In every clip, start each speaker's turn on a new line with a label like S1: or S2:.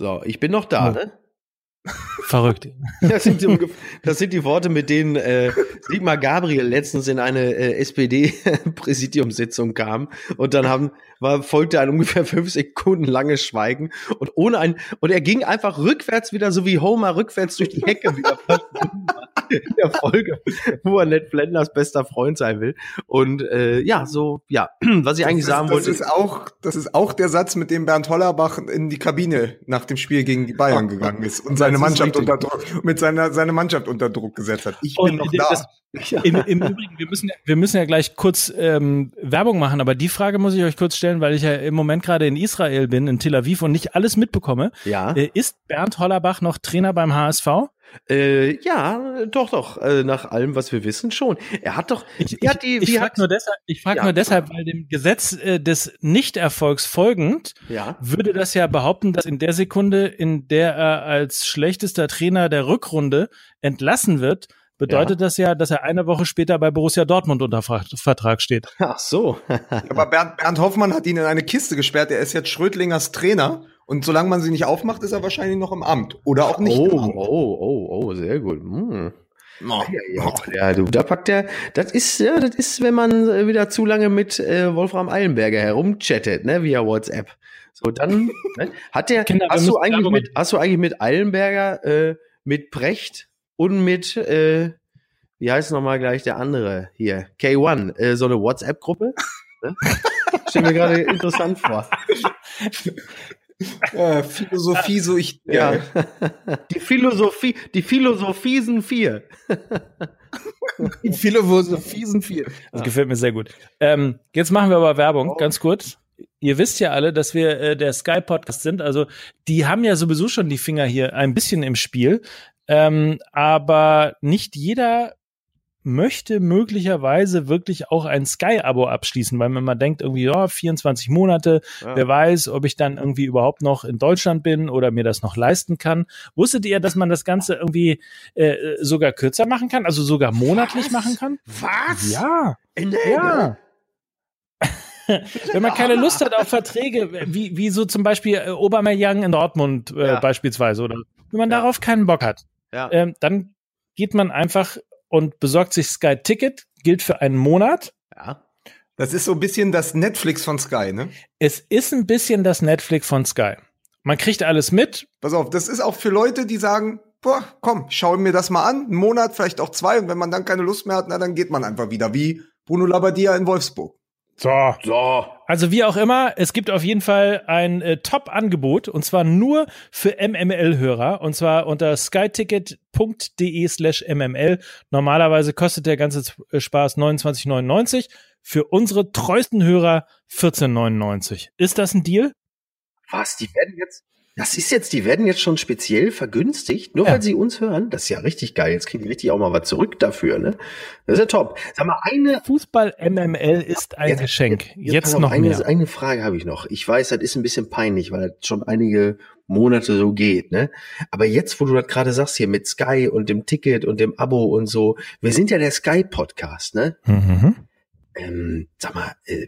S1: So, ich bin noch da,
S2: Ja.
S1: ne?
S2: Verrückt.
S1: Das sind, die, das sind die Worte, mit denen äh, Sigmar Gabriel letztens in eine äh, SPD-Präsidiumssitzung kam und dann haben, war, folgte ein ungefähr fünf Sekunden langes Schweigen und ohne ein und er ging einfach rückwärts wieder, so wie Homer rückwärts durch die Hecke wieder in der Folge, wo er Ned Flanders bester Freund sein will. Und äh, ja, so, ja, was ich eigentlich
S3: das,
S1: sagen
S3: das
S1: wollte.
S3: ist auch, das ist auch der Satz, mit dem Bernd Hollerbach in die Kabine nach dem Spiel gegen die Bayern gegangen ist und seine
S1: ist
S3: Mannschaft
S1: richtig.
S3: unter Druck, mit seiner, seine Mannschaft unter Druck gesetzt hat. Ich
S2: Und
S3: bin noch
S2: das-
S3: da.
S2: Im, Im Übrigen, wir müssen, wir müssen ja gleich kurz ähm, Werbung machen, aber die Frage muss ich euch kurz stellen, weil ich ja im Moment gerade in Israel bin, in Tel Aviv und nicht alles mitbekomme.
S1: ja.
S2: Äh, ist Bernd Hollerbach noch Trainer beim HSV?
S1: Äh, ja, doch, doch. Äh, nach allem, was wir wissen, schon. Er hat doch.
S2: Ich,
S1: wie hat die,
S2: ich, ich frage nur deshalb, ich frag
S1: Ja.
S2: nur deshalb, weil dem Gesetz äh, des Nichterfolgs folgend
S1: ja.
S2: würde das ja behaupten, dass in der Sekunde, in der er als schlechtester Trainer der Rückrunde entlassen wird, bedeutet das ja, dass er eine Woche später bei Borussia Dortmund unter Vertrag steht.
S1: Ach so.
S3: Aber Bernd, Bernd Hoffmann hat ihn in eine Kiste gesperrt. Er ist jetzt Schrödlingers Trainer. Und solange man sie nicht aufmacht, ist er wahrscheinlich noch im Amt. Oder auch nicht im
S1: oh,
S3: Amt.
S1: oh, oh, oh, sehr gut. Hm.
S3: Oh.
S1: Ja, ja, du, da packt der, das ist, ja, das ist, wenn man äh, wieder zu lange mit äh, Wolfram Eilenberger herumchattet, ne, via WhatsApp. So, dann, ne, hat der,
S2: Kinder,
S1: hast du eigentlich mit, hast du eigentlich mit Eilenberger, äh, mit Precht und mit, äh, wie heißt nochmal gleich der andere hier, K1, äh, so eine WhatsApp-Gruppe? Ne? Stell mir gerade interessant vor.
S3: Philosophie, so ich.
S1: Ja. Die Philosophie, die Philosophie sind vier.
S3: Die Philosophie sind viel.
S2: Das gefällt mir sehr gut. Ähm, jetzt machen wir aber Werbung, ganz kurz. Ihr wisst ja alle, dass wir äh, der Sky Podcast sind. Also die haben ja sowieso schon die Finger hier ein bisschen im Spiel. Ähm, aber nicht jeder möchte möglicherweise wirklich auch ein Sky-Abo abschließen, weil man mal denkt, irgendwie, ja, 24 Monate,
S1: Ja.
S2: wer weiß, ob ich dann irgendwie überhaupt noch in Deutschland bin oder mir das noch leisten kann. Wusstet ihr, dass man das Ganze irgendwie äh, sogar kürzer machen kann, also sogar monatlich
S1: Was?
S2: machen kann?
S1: Was?
S2: Ja,
S1: In der
S2: ja. Wenn man keine Lust hat auf Verträge, wie, wie so zum Beispiel äh, Aubameyang in Dortmund äh,
S1: Ja.
S2: beispielsweise, oder wenn man
S1: Ja.
S2: darauf keinen Bock hat,
S1: Ja.
S2: ähm, dann geht man einfach und besorgt sich Sky Ticket, gilt für einen Monat.
S1: ja.
S3: Das ist so ein bisschen das Netflix von Sky, ne?
S2: Es ist ein bisschen das Netflix von Sky. Man kriegt alles mit.
S3: Pass auf, das ist auch für Leute, die sagen, boah, komm, schau mir das mal an, einen Monat, vielleicht auch zwei, und wenn man dann keine Lust mehr hat, na, dann geht man einfach wieder, wie Bruno Labbadia in Wolfsburg.
S2: So.
S1: So.
S2: Also wie auch immer, es gibt auf jeden Fall ein äh, Top-Angebot und zwar nur für MML-Hörer und zwar unter skyticket.de slash MML. Normalerweise kostet der ganze äh, Spaß 29,99. Für unsere treuesten Hörer 14,99. Ist das ein Deal?
S1: Was? Die werden jetzt. Das ist jetzt, die werden jetzt schon speziell vergünstigt, nur
S2: Ja.
S1: weil sie uns hören. Das ist ja richtig geil. Jetzt kriegen die richtig auch mal was zurück dafür, ne? Das ist ja top. Sag mal, eine.
S2: Fußball MML ist ein
S1: Jetzt-
S2: Geschenk. Jetzt,
S1: pass auf,
S2: noch
S1: eine,
S2: mehr.
S1: Eine Frage habe ich noch. Ich weiß, das ist ein bisschen peinlich, weil das schon einige Monate so geht, ne? Aber jetzt, wo du das gerade sagst, hier mit Sky und dem Ticket und dem Abo und so, wir sind ja der Sky-Podcast, ne?
S2: Mhm.
S1: Ähm, sag mal, äh,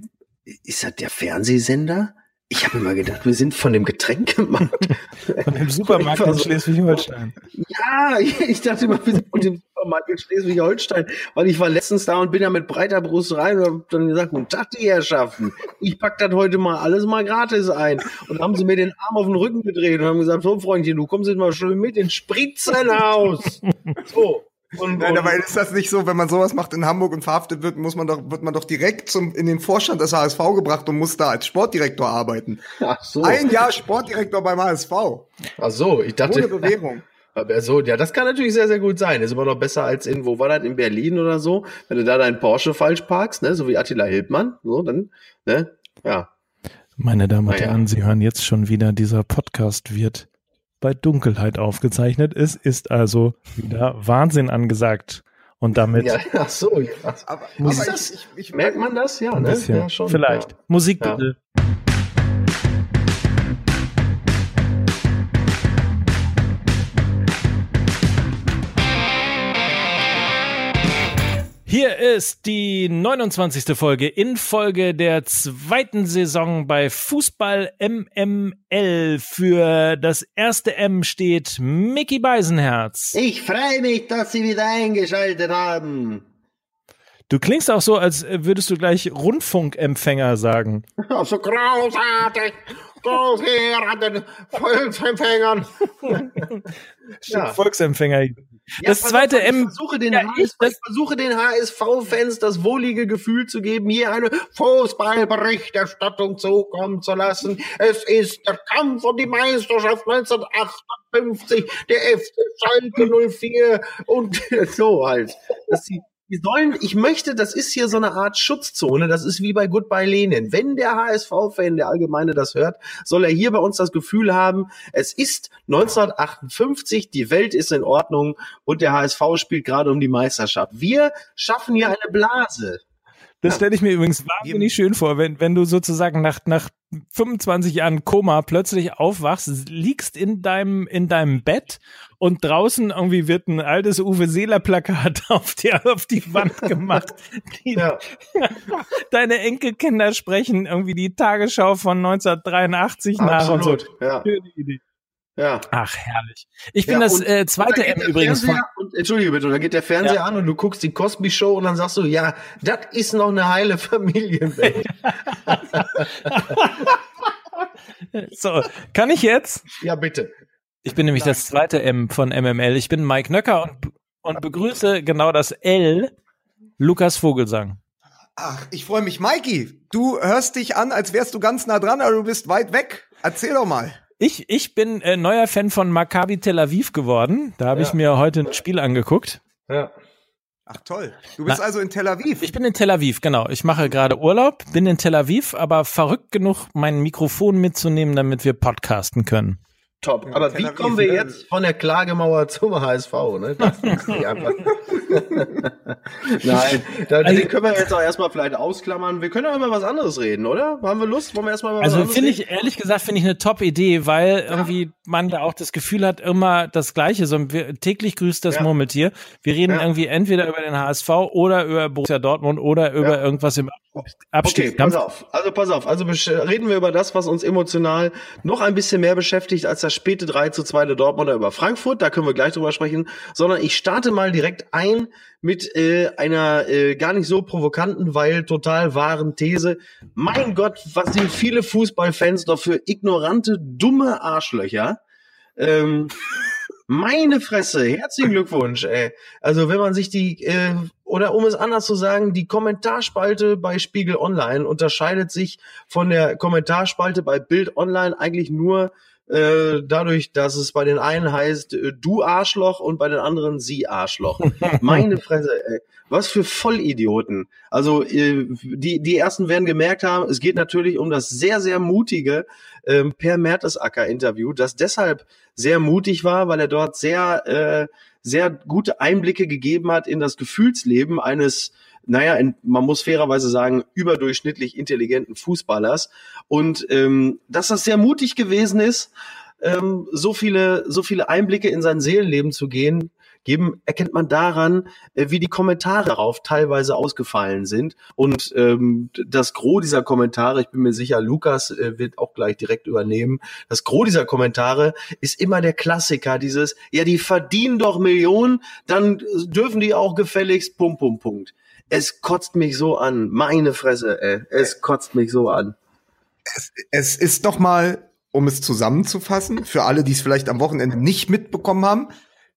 S1: ist das der Fernsehsender? Ich habe immer gedacht, wir sind von dem Getränkemarkt.
S2: Von dem Supermarkt in Schleswig-Holstein.
S1: Ja, ich dachte immer, wir sind von dem Supermarkt in Schleswig-Holstein, weil ich war letztens da und bin da mit breiter Brust rein und hab dann gesagt, guten Tag, die Herrschaften. Ich pack das heute mal alles mal gratis ein. Und haben sie mir den Arm auf den Rücken gedreht und haben gesagt, so Freundchen, du kommst jetzt mal schön mit ins Spritzenhaus. So. Und,
S3: Nein,
S1: und,
S3: dabei ist das nicht so, wenn man sowas macht in Hamburg und verhaftet wird, muss man doch, wird man doch direkt zum, in den Vorstand des HSV gebracht und muss da als Sportdirektor arbeiten.
S1: ach so.
S3: Ein Jahr Sportdirektor beim HSV.
S1: Ach so, ich dachte.
S3: Ohne Bewährung.
S1: Aber so, ja, das kann natürlich sehr, sehr gut sein. Ist immer noch besser als in, wo war das, in Berlin oder so? Wenn du da deinen Porsche falsch parkst, ne, so wie Attila Hildmann, so, dann, ne, ja.
S2: Meine Damen und
S1: ja.
S2: Herren, Sie hören jetzt schon wieder, dieser Podcast wird bei Dunkelheit aufgezeichnet. Es ist also wieder Wahnsinn angesagt. Und damit
S1: Ja, ach so, ja.
S3: Aber,
S1: Ist
S3: aber
S1: das-
S3: ich, ich, ich,
S1: Merkt man das? Ja,
S2: ein
S1: ne?
S2: bisschen,
S1: Ja, schon.
S2: vielleicht. Musik
S1: Ja.
S2: Hier ist die 29. Folge in Folge der zweiten Saison bei Fußball MML. Für das erste M steht Mickey Beisenherz.
S1: Ich freue mich, dass Sie wieder eingeschaltet haben.
S2: Du klingst auch so, als würdest du gleich Rundfunkempfänger sagen.
S1: Oh, so großartig. Groß her an den Volksempfängern.
S2: ja. Volksempfänger.
S1: Das ja, zweite auf, M. Ich versuche den, ja, ich, ich versuche den HSV-Fans das wohlige Gefühl zu geben, hier eine Fußballberichterstattung zukommen zu lassen. Es ist der Kampf um die Meisterschaft 1958, der FC Schalke 04 und so halt. Das sieht die sollen, ich möchte, das ist hier so eine Art Schutzzone, das ist wie bei Goodbye Lenin. Wenn der HSV-Fan, der Allgemeine das hört, soll er hier bei uns das Gefühl haben, es ist 1958, die Welt ist in Ordnung und der HSV spielt gerade um die Meisterschaft. Wir schaffen hier eine Blase.
S2: Das stelle ich mir übrigens wahnsinnig schön vor, wenn, wenn du sozusagen nach, nach 25 Jahren Koma plötzlich aufwachst, liegst in deinem, in deinem Bett und draußen irgendwie wird ein altes Uwe Seeler Plakat auf die, auf die Wand gemacht. Die, ja. Deine Enkelkinder sprechen irgendwie die Tagesschau von 1983 Absolut, nach und so. Ja. Schöne Idee. Ja. Ach, herrlich. Ich bin ja, das äh, zweite M übrigens
S1: von. Und, Entschuldige bitte, da geht der Fernseher ja. an und du guckst die Cosby Show und dann sagst du, ja, das ist noch eine heile Familienwelt.
S2: so, kann ich jetzt?
S1: Ja, bitte.
S2: Ich bin nämlich Nein. das zweite M von MML. Ich bin Mike Nöcker und, und begrüße genau das L, Lukas Vogelsang.
S3: Ach, ich freue mich, Mikey. Du hörst dich an, als wärst du ganz nah dran, aber du bist weit weg. Erzähl doch mal.
S2: Ich, ich bin äh, neuer Fan von Maccabi Tel Aviv geworden. Da habe ja. ich mir heute ein Spiel angeguckt. Ja.
S3: Ach toll. Du bist Na, also in Tel Aviv.
S2: Ich bin in Tel Aviv, genau. Ich mache gerade Urlaub, bin in Tel Aviv, aber verrückt genug, mein Mikrofon mitzunehmen, damit wir podcasten können.
S1: Top. Ja, Aber wie kommen wir jetzt von der Klagemauer zum HSV? Ne? Das ist einfach. Nein, da, also, den können wir jetzt auch erstmal vielleicht ausklammern. Wir können auch über was anderes reden, oder? Haben wir Lust? Wollen wir erstmal über
S2: was Also finde ich, ehrlich gesagt, finde ich eine Top-Idee, weil ja. irgendwie man da auch das Gefühl hat, immer das Gleiche. So täglich grüßt das ja. Murmeltier. Wir reden irgendwie entweder über den HSV oder über Borussia Dortmund oder über irgendwas im Abstieg.
S1: Okay, pass auf. Also pass auf. Also reden wir über das, was uns emotional noch ein bisschen mehr beschäftigt als das späte 3 zu 2 der Dortmunder über Frankfurt. Da können wir gleich drüber sprechen. Sondern ich starte mal direkt ein mit äh, einer äh, gar nicht so provokanten, weil total wahren These. Mein Gott, was sind viele Fußballfans doch für ignorante, dumme Arschlöcher. Ähm, meine Fresse, herzlichen Glückwunsch, ey. Also wenn man sich die, äh, oder um es anders zu sagen, die Kommentarspalte bei Spiegel Online unterscheidet sich von der Kommentarspalte bei Bild Online eigentlich nur äh, dadurch, dass es bei den einen heißt äh, du Arschloch und bei den anderen sie Arschloch. Meine Fresse, ey. Was für Vollidioten. Also äh, die, die ersten werden gemerkt haben, es geht natürlich um das sehr, sehr mutige ähm, Per Mertesacker-Interview, das deshalb sehr mutig war, weil er dort sehr, äh, sehr gute Einblicke gegeben hat in das Gefühlsleben eines naja, in, man muss fairerweise sagen, überdurchschnittlich intelligenten Fußballers. Und ähm, dass das sehr mutig gewesen ist, ähm, so viele, so viele Einblicke in sein Seelenleben zu gehen, geben, erkennt man daran, äh, wie die Kommentare darauf teilweise ausgefallen sind. Und ähm, das Gros dieser Kommentare, ich bin mir sicher, Lukas äh, wird auch gleich direkt übernehmen, das Gros dieser Kommentare ist immer der Klassiker, dieses, ja, die verdienen doch Millionen, dann dürfen die auch gefälligst, Punkt, Punkt, Punkt. Es kotzt mich so an. Meine Fresse, ey. Es kotzt mich so an.
S3: Es, es ist doch mal, um es zusammenzufassen, für alle, die es vielleicht am Wochenende nicht mitbekommen haben,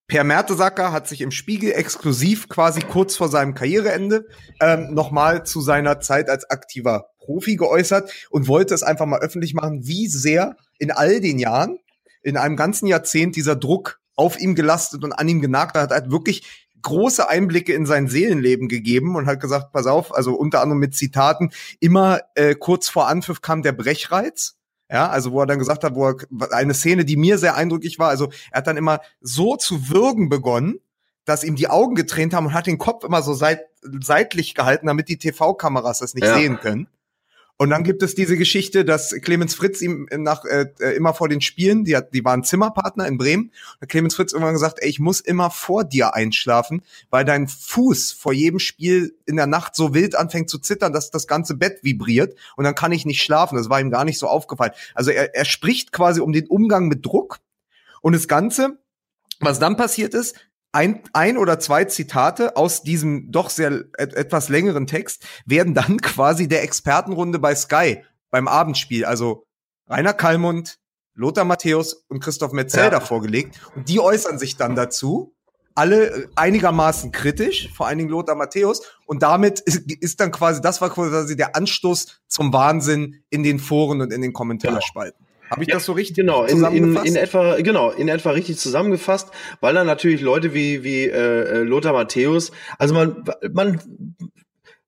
S3: Per Mertesacker hat sich im Spiegel exklusiv quasi kurz vor seinem Karriereende ähm, nochmal zu seiner Zeit als aktiver Profi geäußert und wollte es einfach mal öffentlich machen, wie sehr in all den Jahren, in einem ganzen Jahrzehnt dieser Druck auf ihm gelastet und an ihm genagt hat, hat wirklich große Einblicke in sein Seelenleben gegeben und hat gesagt, pass auf, also unter anderem mit Zitaten, immer äh, kurz vor Anpfiff kam der Brechreiz. Ja, also wo er dann gesagt hat, wo er eine Szene, die mir sehr eindrücklich war, also er hat dann immer so zu würgen begonnen, dass ihm die Augen getränt haben und hat den Kopf immer so seit, seitlich gehalten, damit die TV-Kameras das nicht ja. sehen können. Und dann gibt es diese Geschichte, dass Clemens Fritz ihm nach äh, äh, immer vor den Spielen, die, hat, die waren Zimmerpartner in Bremen, hat Clemens Fritz irgendwann gesagt, ey, ich muss immer vor dir einschlafen, weil dein Fuß vor jedem Spiel in der Nacht so wild anfängt zu zittern, dass das ganze Bett vibriert und dann kann ich nicht schlafen. Das war ihm gar nicht so aufgefallen. Also er, er spricht quasi um den Umgang mit Druck und das Ganze, was dann passiert ist, ein, ein oder zwei Zitate aus diesem doch sehr et, etwas längeren Text werden dann quasi der Expertenrunde bei Sky beim Abendspiel, also Rainer Kallmund, Lothar Matthäus und Christoph Metzelder ja. vorgelegt. Und die äußern sich dann dazu, alle einigermaßen kritisch, vor allen Dingen Lothar Matthäus. Und damit ist, ist dann quasi, das war quasi der Anstoß zum Wahnsinn in den Foren und in den Kommentarspalten. Genau. Habe ich ja, das so richtig
S1: genau, in, in, in etwa genau in etwa richtig zusammengefasst, weil dann natürlich Leute wie wie äh, äh Lothar Matthäus, also man man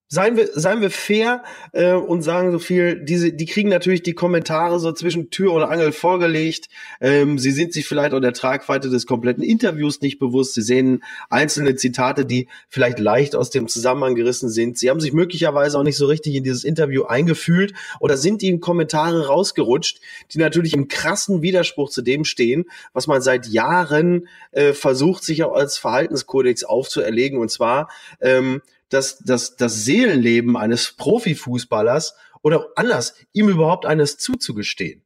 S1: seien wir, seien wir fair äh, und sagen so viel, diese, die kriegen natürlich die Kommentare so zwischen Tür und Angel vorgelegt. Ähm, sie sind sich vielleicht auch der Tragweite des kompletten Interviews nicht bewusst. Sie sehen einzelne Zitate, die vielleicht leicht aus dem Zusammenhang gerissen sind. Sie haben sich möglicherweise auch nicht so richtig in dieses Interview eingefühlt oder sind ihnen Kommentare rausgerutscht, die natürlich im krassen Widerspruch zu dem stehen, was man seit Jahren äh, versucht, sich auch als Verhaltenskodex aufzuerlegen. Und zwar ähm, das, das, das Seelenleben eines Profifußballers oder anders, ihm überhaupt eines zuzugestehen.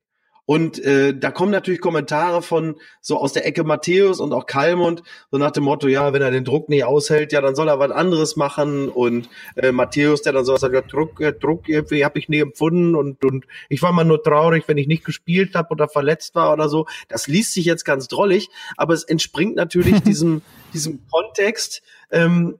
S1: Und äh, da kommen natürlich Kommentare von so aus der Ecke Matthäus und auch Kalmund, so nach dem Motto, ja, wenn er den Druck nicht aushält, ja, dann soll er was anderes machen. Und äh, Matthäus, der dann so sagt, ja, Druck, ja, Druck irgendwie habe ich nie empfunden und, und ich war mal nur traurig, wenn ich nicht gespielt habe oder verletzt war oder so. Das liest sich jetzt ganz drollig, aber es entspringt natürlich diesem, diesem Kontext, ähm,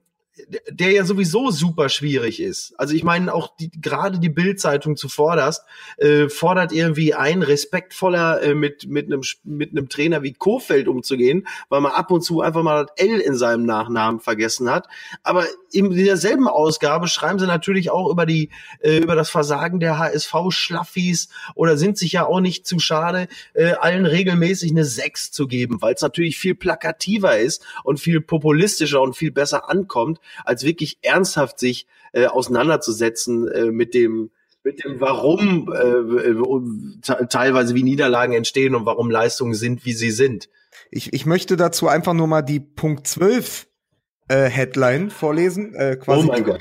S1: der ja sowieso super schwierig ist. Also ich meine auch die, gerade die Bildzeitung zuvorderst äh, fordert irgendwie ein, respektvoller äh, mit mit einem mit einem Trainer wie Kofeld umzugehen, weil man ab und zu einfach mal das L in seinem Nachnamen vergessen hat. Aber in derselben Ausgabe schreiben sie natürlich auch über die äh, über das Versagen der HSV Schlaffis oder sind sich ja auch nicht zu schade, äh, allen regelmäßig eine 6 zu geben, weil es natürlich viel plakativer ist und viel populistischer und viel besser ankommt, als wirklich ernsthaft sich äh, auseinanderzusetzen äh, mit dem mit dem Warum äh, teilweise wie Niederlagen entstehen und warum Leistungen sind, wie sie sind.
S3: Ich, ich möchte dazu einfach nur mal die Punkt 12 äh, Headline vorlesen. Äh, quasi oh mein Gott.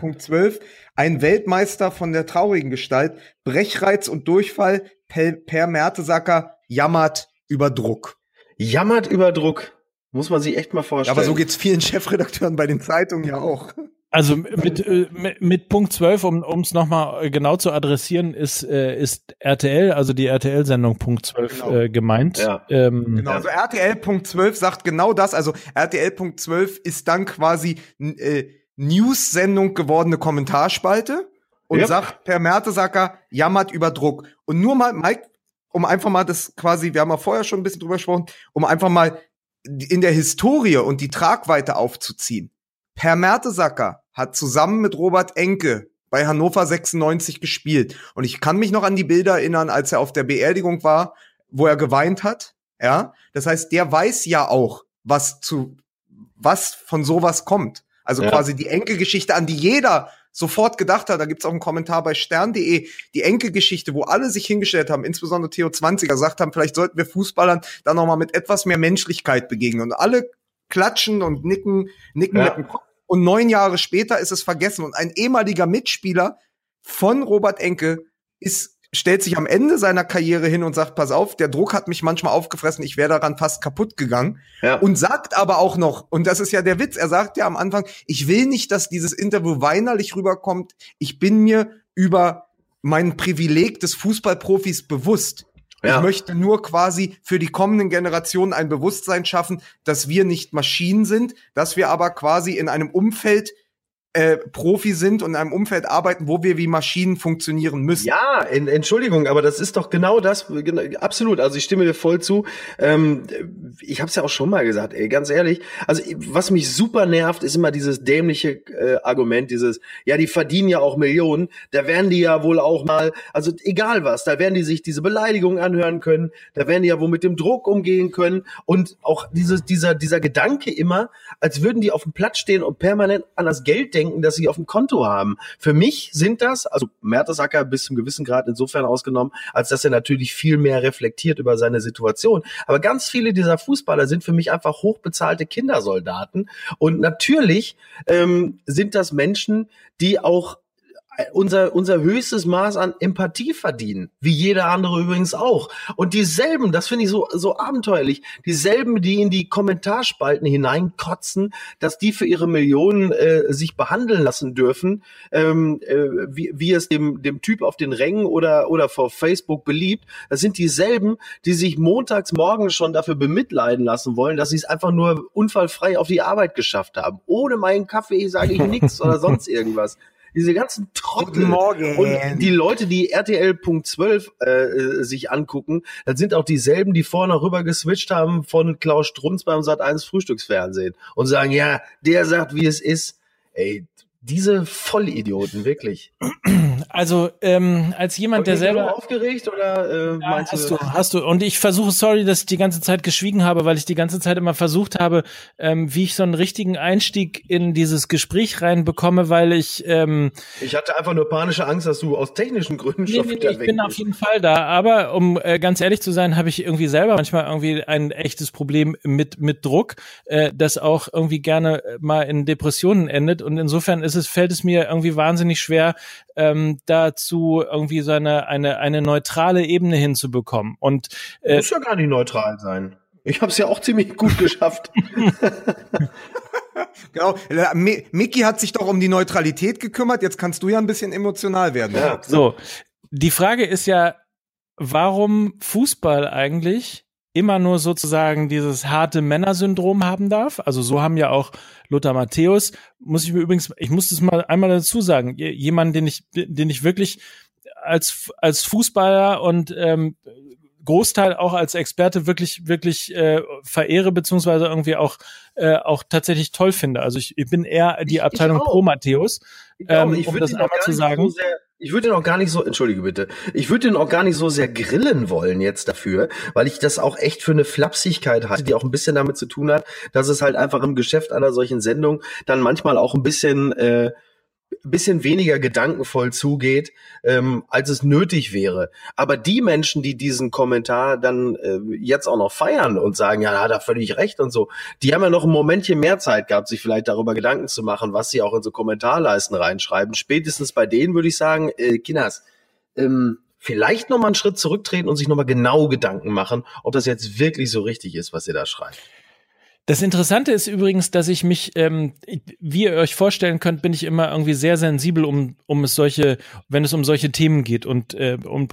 S3: Punkt 12. Ein Weltmeister von der traurigen Gestalt, Brechreiz und Durchfall, per, per Mertesacker jammert über Druck.
S1: Jammert über Druck. Muss man sich echt mal vorstellen.
S3: Aber so geht's vielen Chefredakteuren bei den Zeitungen ja auch.
S2: Also mit, äh, mit, mit Punkt 12, um es nochmal genau zu adressieren, ist, äh, ist RTL, also die RTL-Sendung Punkt 12 genau. äh, gemeint. Ja.
S3: Ähm, genau, also RTL Punkt 12 sagt genau das. Also RTL Punkt 12 ist dann quasi äh, News-Sendung gewordene Kommentarspalte und yep. sagt per Mertesacker jammert über Druck. Und nur mal, Mike, um einfach mal das quasi, wir haben ja vorher schon ein bisschen drüber gesprochen, um einfach mal in der Historie und die Tragweite aufzuziehen. Per Mertesacker hat zusammen mit Robert Enke bei Hannover 96 gespielt. Und ich kann mich noch an die Bilder erinnern, als er auf der Beerdigung war, wo er geweint hat. Ja, das heißt, der weiß ja auch, was zu, was von sowas kommt. Also ja. quasi die Enkelgeschichte, an die jeder sofort gedacht hat. Da gibt's auch einen Kommentar bei stern.de, die Enkelgeschichte, wo alle sich hingestellt haben, insbesondere Theo 20er, gesagt haben, vielleicht sollten wir Fußballern da nochmal mit etwas mehr Menschlichkeit begegnen. Und alle klatschen und nicken, nicken ja. mit dem Kopf. Und neun Jahre später ist es vergessen. Und ein ehemaliger Mitspieler von Robert Enke ist stellt sich am Ende seiner Karriere hin und sagt, pass auf, der Druck hat mich manchmal aufgefressen, ich wäre daran fast kaputt gegangen. Ja. Und sagt aber auch noch, und das ist ja der Witz, er sagt ja am Anfang, ich will nicht, dass dieses Interview weinerlich rüberkommt, ich bin mir über mein Privileg des Fußballprofis bewusst. Ja. Ich möchte nur quasi für die kommenden Generationen ein Bewusstsein schaffen, dass wir nicht Maschinen sind, dass wir aber quasi in einem Umfeld äh, Profi sind und in einem Umfeld arbeiten, wo wir wie Maschinen funktionieren müssen.
S1: Ja, in, Entschuldigung, aber das ist doch genau das, genau, absolut. Also ich stimme dir voll zu. Ähm, ich habe es ja auch schon mal gesagt, ey, ganz ehrlich. Also was mich super nervt, ist immer dieses dämliche äh, Argument, dieses, ja, die verdienen ja auch Millionen, da werden die ja wohl auch mal, also egal was, da werden die sich diese Beleidigung anhören können, da werden die ja wohl mit dem Druck umgehen können und auch dieses, dieser, dieser Gedanke immer, als würden die auf dem Platz stehen und permanent an das Geld denken dass sie auf dem Konto haben. Für mich sind das, also Mertesacker bis zum gewissen Grad insofern ausgenommen, als dass er natürlich viel mehr reflektiert über seine Situation. Aber ganz viele dieser Fußballer sind für mich einfach hochbezahlte Kindersoldaten. Und natürlich ähm, sind das Menschen, die auch unser, unser höchstes Maß an Empathie verdienen, wie jeder andere übrigens auch. Und dieselben, das finde ich so, so abenteuerlich, dieselben, die in die Kommentarspalten hineinkotzen, dass die für ihre Millionen äh, sich behandeln lassen dürfen, ähm, äh, wie, wie es dem, dem Typ auf den Rängen oder, oder vor Facebook beliebt. Das sind dieselben, die sich montags morgens schon dafür bemitleiden lassen wollen, dass sie es einfach nur unfallfrei auf die Arbeit geschafft haben. Ohne meinen Kaffee sage ich nichts oder sonst irgendwas diese ganzen Trottel
S3: Morgen.
S1: und die Leute, die RTL.12 äh, sich angucken, das sind auch dieselben, die vorne rüber geswitcht haben von Klaus Strunz beim Sat1 Frühstücksfernsehen und sagen, ja, der sagt, wie es ist. Ey, diese Vollidioten, wirklich.
S2: Also ähm, als jemand, der selber
S1: aufgeregt oder äh,
S2: ja, meinst hast du? Hast du? Und ich versuche, sorry, dass ich die ganze Zeit geschwiegen habe, weil ich die ganze Zeit immer versucht habe, ähm, wie ich so einen richtigen Einstieg in dieses Gespräch reinbekomme, weil ich ähm,
S1: ich hatte einfach nur panische Angst, dass du aus technischen Gründen
S2: nee, schon nee, wieder nee, ich bin bist. auf jeden Fall da. Aber um äh, ganz ehrlich zu sein, habe ich irgendwie selber manchmal irgendwie ein echtes Problem mit mit Druck, äh, das auch irgendwie gerne mal in Depressionen endet. Und insofern ist es fällt es mir irgendwie wahnsinnig schwer, ähm, dazu irgendwie so eine, eine, eine neutrale Ebene hinzubekommen. Und
S1: äh, muss ja gar nicht neutral sein. Ich habe es ja auch ziemlich gut geschafft.
S3: genau. Mickey hat sich doch um die Neutralität gekümmert. Jetzt kannst du ja ein bisschen emotional werden. Ja.
S2: So, die Frage ist ja, warum Fußball eigentlich immer nur sozusagen dieses harte Männersyndrom haben darf. Also so haben ja auch Lothar Matthäus, muss ich mir übrigens, ich muss das mal einmal dazu sagen, jemand, den ich, den ich wirklich als, als Fußballer und ähm, Großteil auch als Experte wirklich wirklich äh, verehre beziehungsweise irgendwie auch äh, auch tatsächlich toll finde. Also ich, ich bin eher die Abteilung ich, ich Pro Matthäus, ähm, um das einmal zu sagen.
S1: So ich würde ihn auch gar nicht so, entschuldige bitte, ich würde ihn auch gar nicht so sehr grillen wollen jetzt dafür, weil ich das auch echt für eine Flapsigkeit hatte, die auch ein bisschen damit zu tun hat, dass es halt einfach im Geschäft einer solchen Sendung dann manchmal auch ein bisschen äh, bisschen weniger gedankenvoll zugeht, ähm, als es nötig wäre. Aber die Menschen, die diesen Kommentar dann äh, jetzt auch noch feiern und sagen, ja, hat er völlig recht und so, die haben ja noch ein Momentchen mehr Zeit gehabt, sich vielleicht darüber Gedanken zu machen, was sie auch in so Kommentarleisten reinschreiben. Spätestens bei denen würde ich sagen, äh, Kinas, ähm, vielleicht noch mal einen Schritt zurücktreten und sich noch mal genau Gedanken machen, ob das jetzt wirklich so richtig ist, was ihr da schreibt.
S2: Das Interessante ist übrigens, dass ich mich, ähm, wie ihr euch vorstellen könnt, bin ich immer irgendwie sehr sensibel, um, um es solche, wenn es um solche Themen geht und äh, um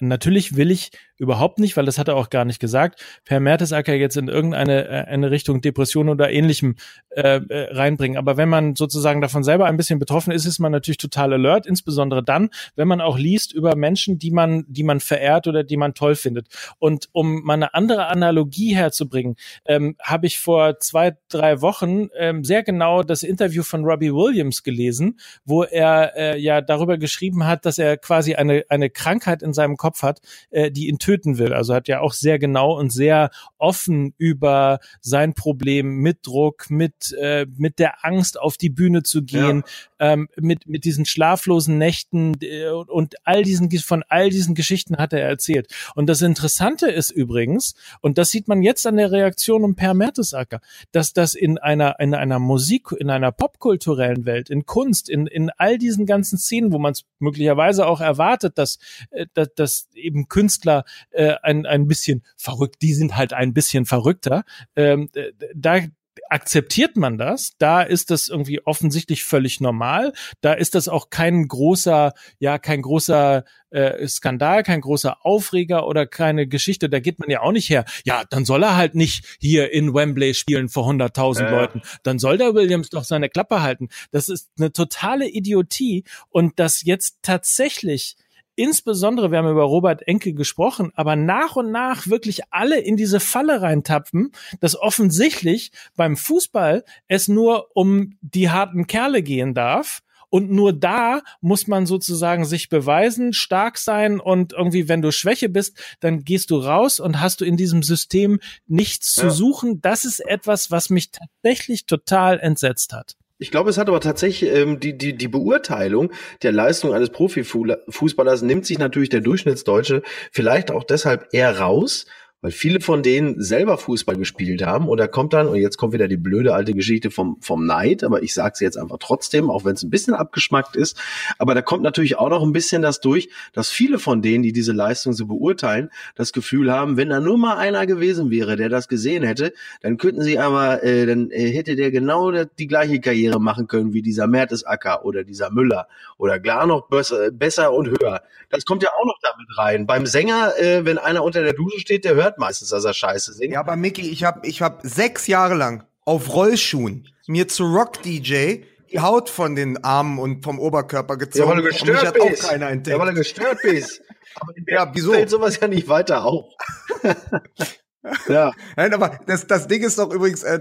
S2: natürlich will ich überhaupt nicht, weil das hat er auch gar nicht gesagt, Per Mertesacker jetzt in irgendeine äh, eine Richtung Depression oder ähnlichem äh, äh, reinbringen. Aber wenn man sozusagen davon selber ein bisschen betroffen ist, ist man natürlich total alert, insbesondere dann, wenn man auch liest über Menschen, die man, die man verehrt oder die man toll findet. Und um mal eine andere Analogie herzubringen, ähm, habe ich vor zwei, drei Wochen ähm, sehr genau das Interview von Robbie Williams gelesen, wo er äh, ja darüber geschrieben hat, dass er quasi eine, eine Krankheit in seinem seinem Kopf hat, äh, die ihn töten will. Also hat ja auch sehr genau und sehr offen über sein Problem mit Druck, mit, äh, mit der Angst auf die Bühne zu gehen, ja. ähm, mit, mit diesen schlaflosen Nächten äh, und all diesen, von all diesen Geschichten hat er erzählt. Und das Interessante ist übrigens, und das sieht man jetzt an der Reaktion um Per Mertesacker, dass das in einer, in einer Musik, in einer popkulturellen Welt, in Kunst, in, in all diesen ganzen Szenen, wo man es möglicherweise auch erwartet, dass, äh, dass, dass eben Künstler äh, ein, ein bisschen verrückt, die sind halt ein bisschen verrückter. Ähm, da akzeptiert man das, da ist das irgendwie offensichtlich völlig normal, da ist das auch kein großer, ja, kein großer äh, Skandal, kein großer Aufreger oder keine Geschichte, da geht man ja auch nicht her. Ja, dann soll er halt nicht hier in Wembley spielen vor 100.000 äh. Leuten, dann soll der Williams doch seine Klappe halten. Das ist eine totale Idiotie und das jetzt tatsächlich insbesondere, wir haben über Robert Enke gesprochen, aber nach und nach wirklich alle in diese Falle reintapfen, dass offensichtlich beim Fußball es nur um die harten Kerle gehen darf. Und nur da muss man sozusagen sich beweisen, stark sein und irgendwie, wenn du Schwäche bist, dann gehst du raus und hast du in diesem System nichts ja. zu suchen. Das ist etwas, was mich tatsächlich total entsetzt hat.
S1: Ich glaube, es hat aber tatsächlich ähm, die, die, die Beurteilung der Leistung eines Profifußballers nimmt sich natürlich der Durchschnittsdeutsche vielleicht auch deshalb eher raus, weil viele von denen selber Fußball gespielt haben und da kommt dann, und jetzt kommt wieder die blöde alte Geschichte vom, vom Neid, aber ich sage es jetzt einfach trotzdem, auch wenn es ein bisschen abgeschmackt ist, aber da kommt natürlich auch noch ein bisschen das durch, dass viele von denen, die diese Leistung so beurteilen, das Gefühl haben, wenn da nur mal einer gewesen wäre, der das gesehen hätte, dann könnten sie aber, äh, dann äh, hätte der genau die gleiche Karriere machen können wie dieser Mertesacker oder dieser Müller oder klar noch besser, besser und höher. Das kommt ja auch noch damit rein. Beim Sänger, äh, wenn einer unter der Dusche steht, der hört hört meistens, dass er scheiße singt.
S3: Ja, aber Mickey, ich habe ich hab sechs Jahre lang auf Rollschuhen mir zu Rock-DJ die Haut von den Armen und vom Oberkörper gezogen. Ja,
S1: weil du gestört bist. Auch keiner entdeckt. Ja, weil du gestört bist. Aber ja, wieso? fällt sowas ja nicht weiter auf.
S3: Ja. Nein, aber das, das Ding ist doch übrigens, äh,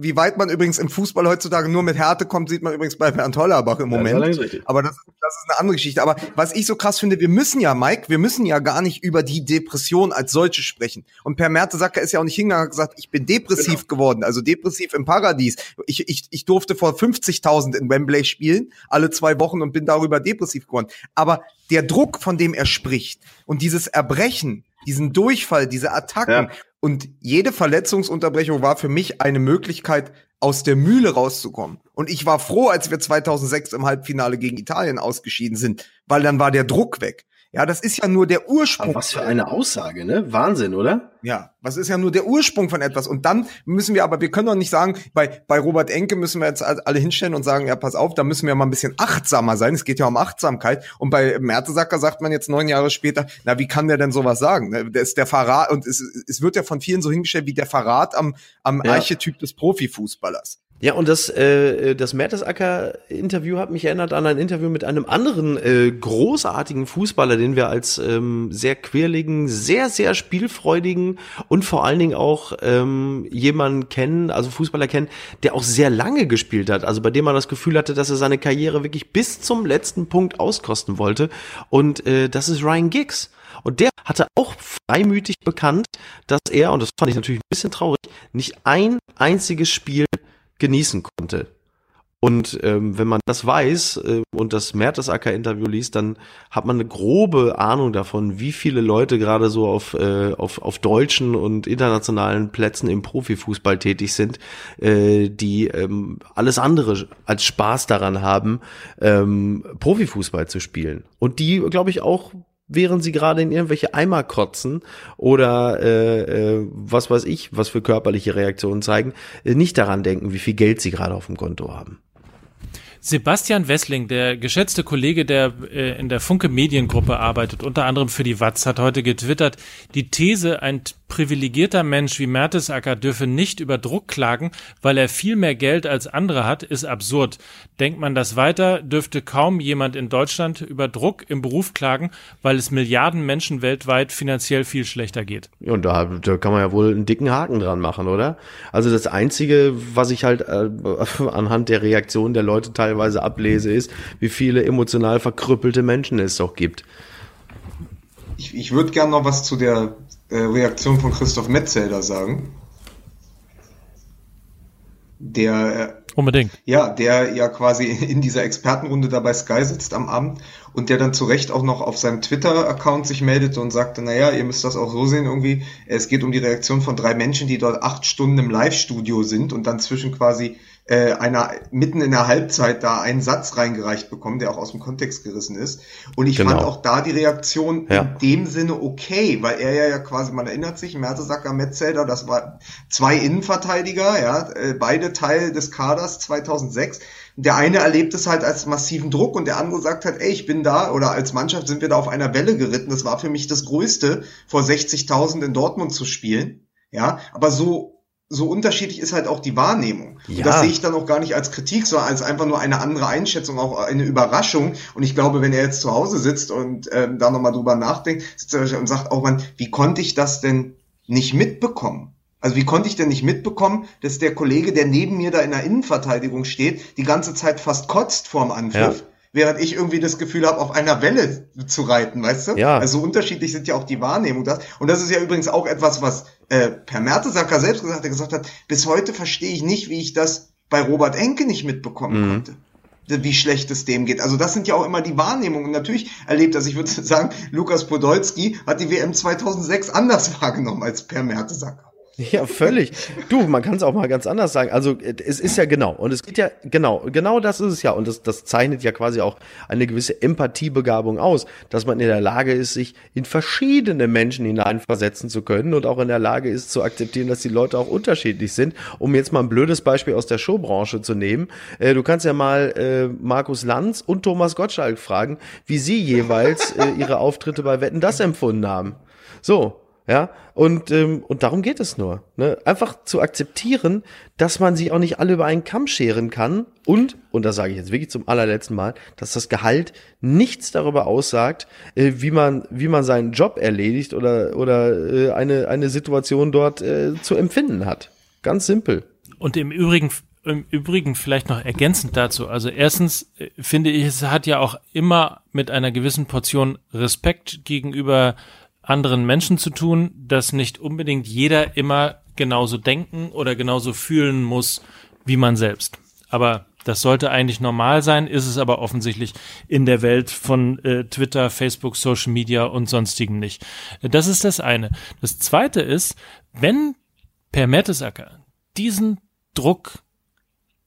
S3: wie weit man übrigens im Fußball heutzutage nur mit Härte kommt, sieht man übrigens bei Bernd Hollerbach im Moment. Ja, das aber das, das ist eine andere Geschichte. Aber was ich so krass finde, wir müssen ja, Mike, wir müssen ja gar nicht über die Depression als solche sprechen. Und Per Mertesacker ist ja auch nicht hingegangen und gesagt, ich bin depressiv genau. geworden, also depressiv im Paradies. Ich, ich, ich durfte vor 50.000 in Wembley spielen, alle zwei Wochen und bin darüber depressiv geworden. Aber der Druck, von dem er spricht und dieses Erbrechen, diesen Durchfall, diese Attacken. Ja. Und jede Verletzungsunterbrechung war für mich eine Möglichkeit, aus der Mühle rauszukommen. Und ich war froh, als wir 2006 im Halbfinale gegen Italien ausgeschieden sind, weil dann war der Druck weg. Ja, das ist ja nur der Ursprung. Aber
S1: was für eine Aussage, ne? Wahnsinn, oder?
S3: Ja, was ist ja nur der Ursprung von etwas. Und dann müssen wir aber, wir können doch nicht sagen, bei, bei Robert Enke müssen wir jetzt alle hinstellen und sagen, ja, pass auf, da müssen wir mal ein bisschen achtsamer sein. Es geht ja um Achtsamkeit. Und bei Mertesacker sagt man jetzt neun Jahre später, na, wie kann der denn sowas sagen? Ne, der ist der Verrat, und es, es wird ja von vielen so hingestellt wie der Verrat am, am ja. Archetyp des Profifußballers.
S1: Ja, und das, äh, das Mertesacker-Interview hat mich erinnert an ein Interview mit einem anderen äh, großartigen Fußballer, den wir als ähm, sehr quirligen, sehr, sehr spielfreudigen und vor allen Dingen auch ähm, jemanden kennen, also Fußballer kennen, der auch sehr lange gespielt hat, also bei dem man das Gefühl hatte, dass er seine Karriere wirklich bis zum letzten Punkt auskosten wollte. Und äh, das ist Ryan Giggs. Und der hatte auch freimütig bekannt, dass er, und das fand ich natürlich ein bisschen traurig, nicht ein einziges Spiel genießen konnte. Und ähm, wenn man das weiß äh, und das Mertesacker-Interview liest, dann hat man eine grobe Ahnung davon, wie viele Leute gerade so auf, äh, auf, auf deutschen und internationalen Plätzen im Profifußball tätig sind, äh, die ähm, alles andere als Spaß daran haben, ähm, Profifußball zu spielen. Und die, glaube ich, auch während sie gerade in irgendwelche Eimer kotzen oder äh, äh, was weiß ich, was für körperliche Reaktionen zeigen, äh, nicht daran denken, wie viel Geld sie gerade auf dem Konto haben.
S2: Sebastian Wessling, der geschätzte Kollege, der äh, in der Funke Mediengruppe arbeitet, unter anderem für die Watz, hat heute getwittert, die These, ein privilegierter Mensch wie Mertesacker dürfe nicht über Druck klagen, weil er viel mehr Geld als andere hat, ist absurd. Denkt man das weiter, dürfte kaum jemand in Deutschland über Druck im Beruf klagen, weil es Milliarden Menschen weltweit finanziell viel schlechter geht.
S1: Ja, und da, da kann man ja wohl einen dicken Haken dran machen, oder? Also das Einzige, was ich halt äh, anhand der Reaktion der Leute teilweise ablese, ist, wie viele emotional verkrüppelte Menschen es doch gibt.
S3: Ich, ich würde gerne noch was zu der äh, Reaktion von Christoph Metzelder sagen. Der
S2: äh, Unbedingt.
S3: Ja, der ja quasi in dieser Expertenrunde dabei Sky sitzt am Abend und der dann zu Recht auch noch auf seinem Twitter-Account sich meldete und sagte, naja, ihr müsst das auch so sehen irgendwie, es geht um die Reaktion von drei Menschen, die dort acht Stunden im Live-Studio sind und dann zwischen quasi äh, einer mitten in der Halbzeit da einen Satz reingereicht bekommen, der auch aus dem Kontext gerissen ist. Und ich genau. fand auch da die Reaktion ja. in dem Sinne okay, weil er ja, ja quasi, man erinnert sich, Mertesacker, Metzelder, das war zwei Innenverteidiger, ja, äh, beide Teil des Kaders 2006. Der eine erlebt es halt als massiven Druck und der andere sagt halt, ey, ich bin da oder als Mannschaft sind wir da auf einer Welle geritten. Das war für mich das Größte, vor 60.000 in Dortmund zu spielen. Ja, aber so so unterschiedlich ist halt auch die Wahrnehmung. Ja. Das sehe ich dann auch gar nicht als Kritik, sondern als einfach nur eine andere Einschätzung, auch eine Überraschung. Und ich glaube, wenn er jetzt zu Hause sitzt und ähm, da nochmal drüber nachdenkt, sitzt er und sagt, auch oh man, wie konnte ich das denn nicht mitbekommen? Also wie konnte ich denn nicht mitbekommen, dass der Kollege, der neben mir da in der Innenverteidigung steht, die ganze Zeit fast kotzt vorm Angriff? Ja während ich irgendwie das Gefühl habe, auf einer Welle zu reiten, weißt du? Ja. Also unterschiedlich sind ja auch die Wahrnehmung das. Und das ist ja übrigens auch etwas, was äh, Per Mertesacker selbst gesagt hat. Er gesagt hat, bis heute verstehe ich nicht, wie ich das bei Robert Enke nicht mitbekommen mhm. konnte wie schlecht es dem geht. Also das sind ja auch immer die Wahrnehmungen. Natürlich erlebt das, ich würde sagen, Lukas Podolski hat die WM 2006 anders wahrgenommen als Per Mertesacker.
S1: Ja, völlig. Du, man kann es auch mal ganz anders sagen. Also es ist ja genau und es geht ja genau, genau das ist es ja und das, das zeichnet ja quasi auch eine gewisse Empathiebegabung aus, dass man in der Lage ist, sich in verschiedene Menschen hineinversetzen zu können und auch in der Lage ist zu akzeptieren, dass die Leute auch unterschiedlich sind. Um jetzt mal ein blödes Beispiel aus der Showbranche zu nehmen, äh, du kannst ja mal äh, Markus Lanz und Thomas Gottschalk fragen, wie sie jeweils äh, ihre Auftritte bei Wetten das empfunden haben. So, ja, und, ähm, und darum geht es nur. Ne? Einfach zu akzeptieren, dass man sie auch nicht alle über einen Kamm scheren kann. Und, und das sage ich jetzt wirklich zum allerletzten Mal, dass das Gehalt nichts darüber aussagt, äh, wie, man, wie man seinen Job erledigt oder, oder äh, eine, eine Situation dort äh, zu empfinden hat. Ganz simpel.
S2: Und im Übrigen im Übrigen vielleicht noch ergänzend dazu. Also erstens äh, finde ich, es hat ja auch immer mit einer gewissen Portion Respekt gegenüber anderen Menschen zu tun, dass nicht unbedingt jeder immer genauso denken oder genauso fühlen muss wie man selbst. Aber das sollte eigentlich normal sein, ist es aber offensichtlich in der Welt von äh, Twitter, Facebook, Social Media und sonstigen nicht. Das ist das eine. Das zweite ist, wenn Per Mertesacker diesen Druck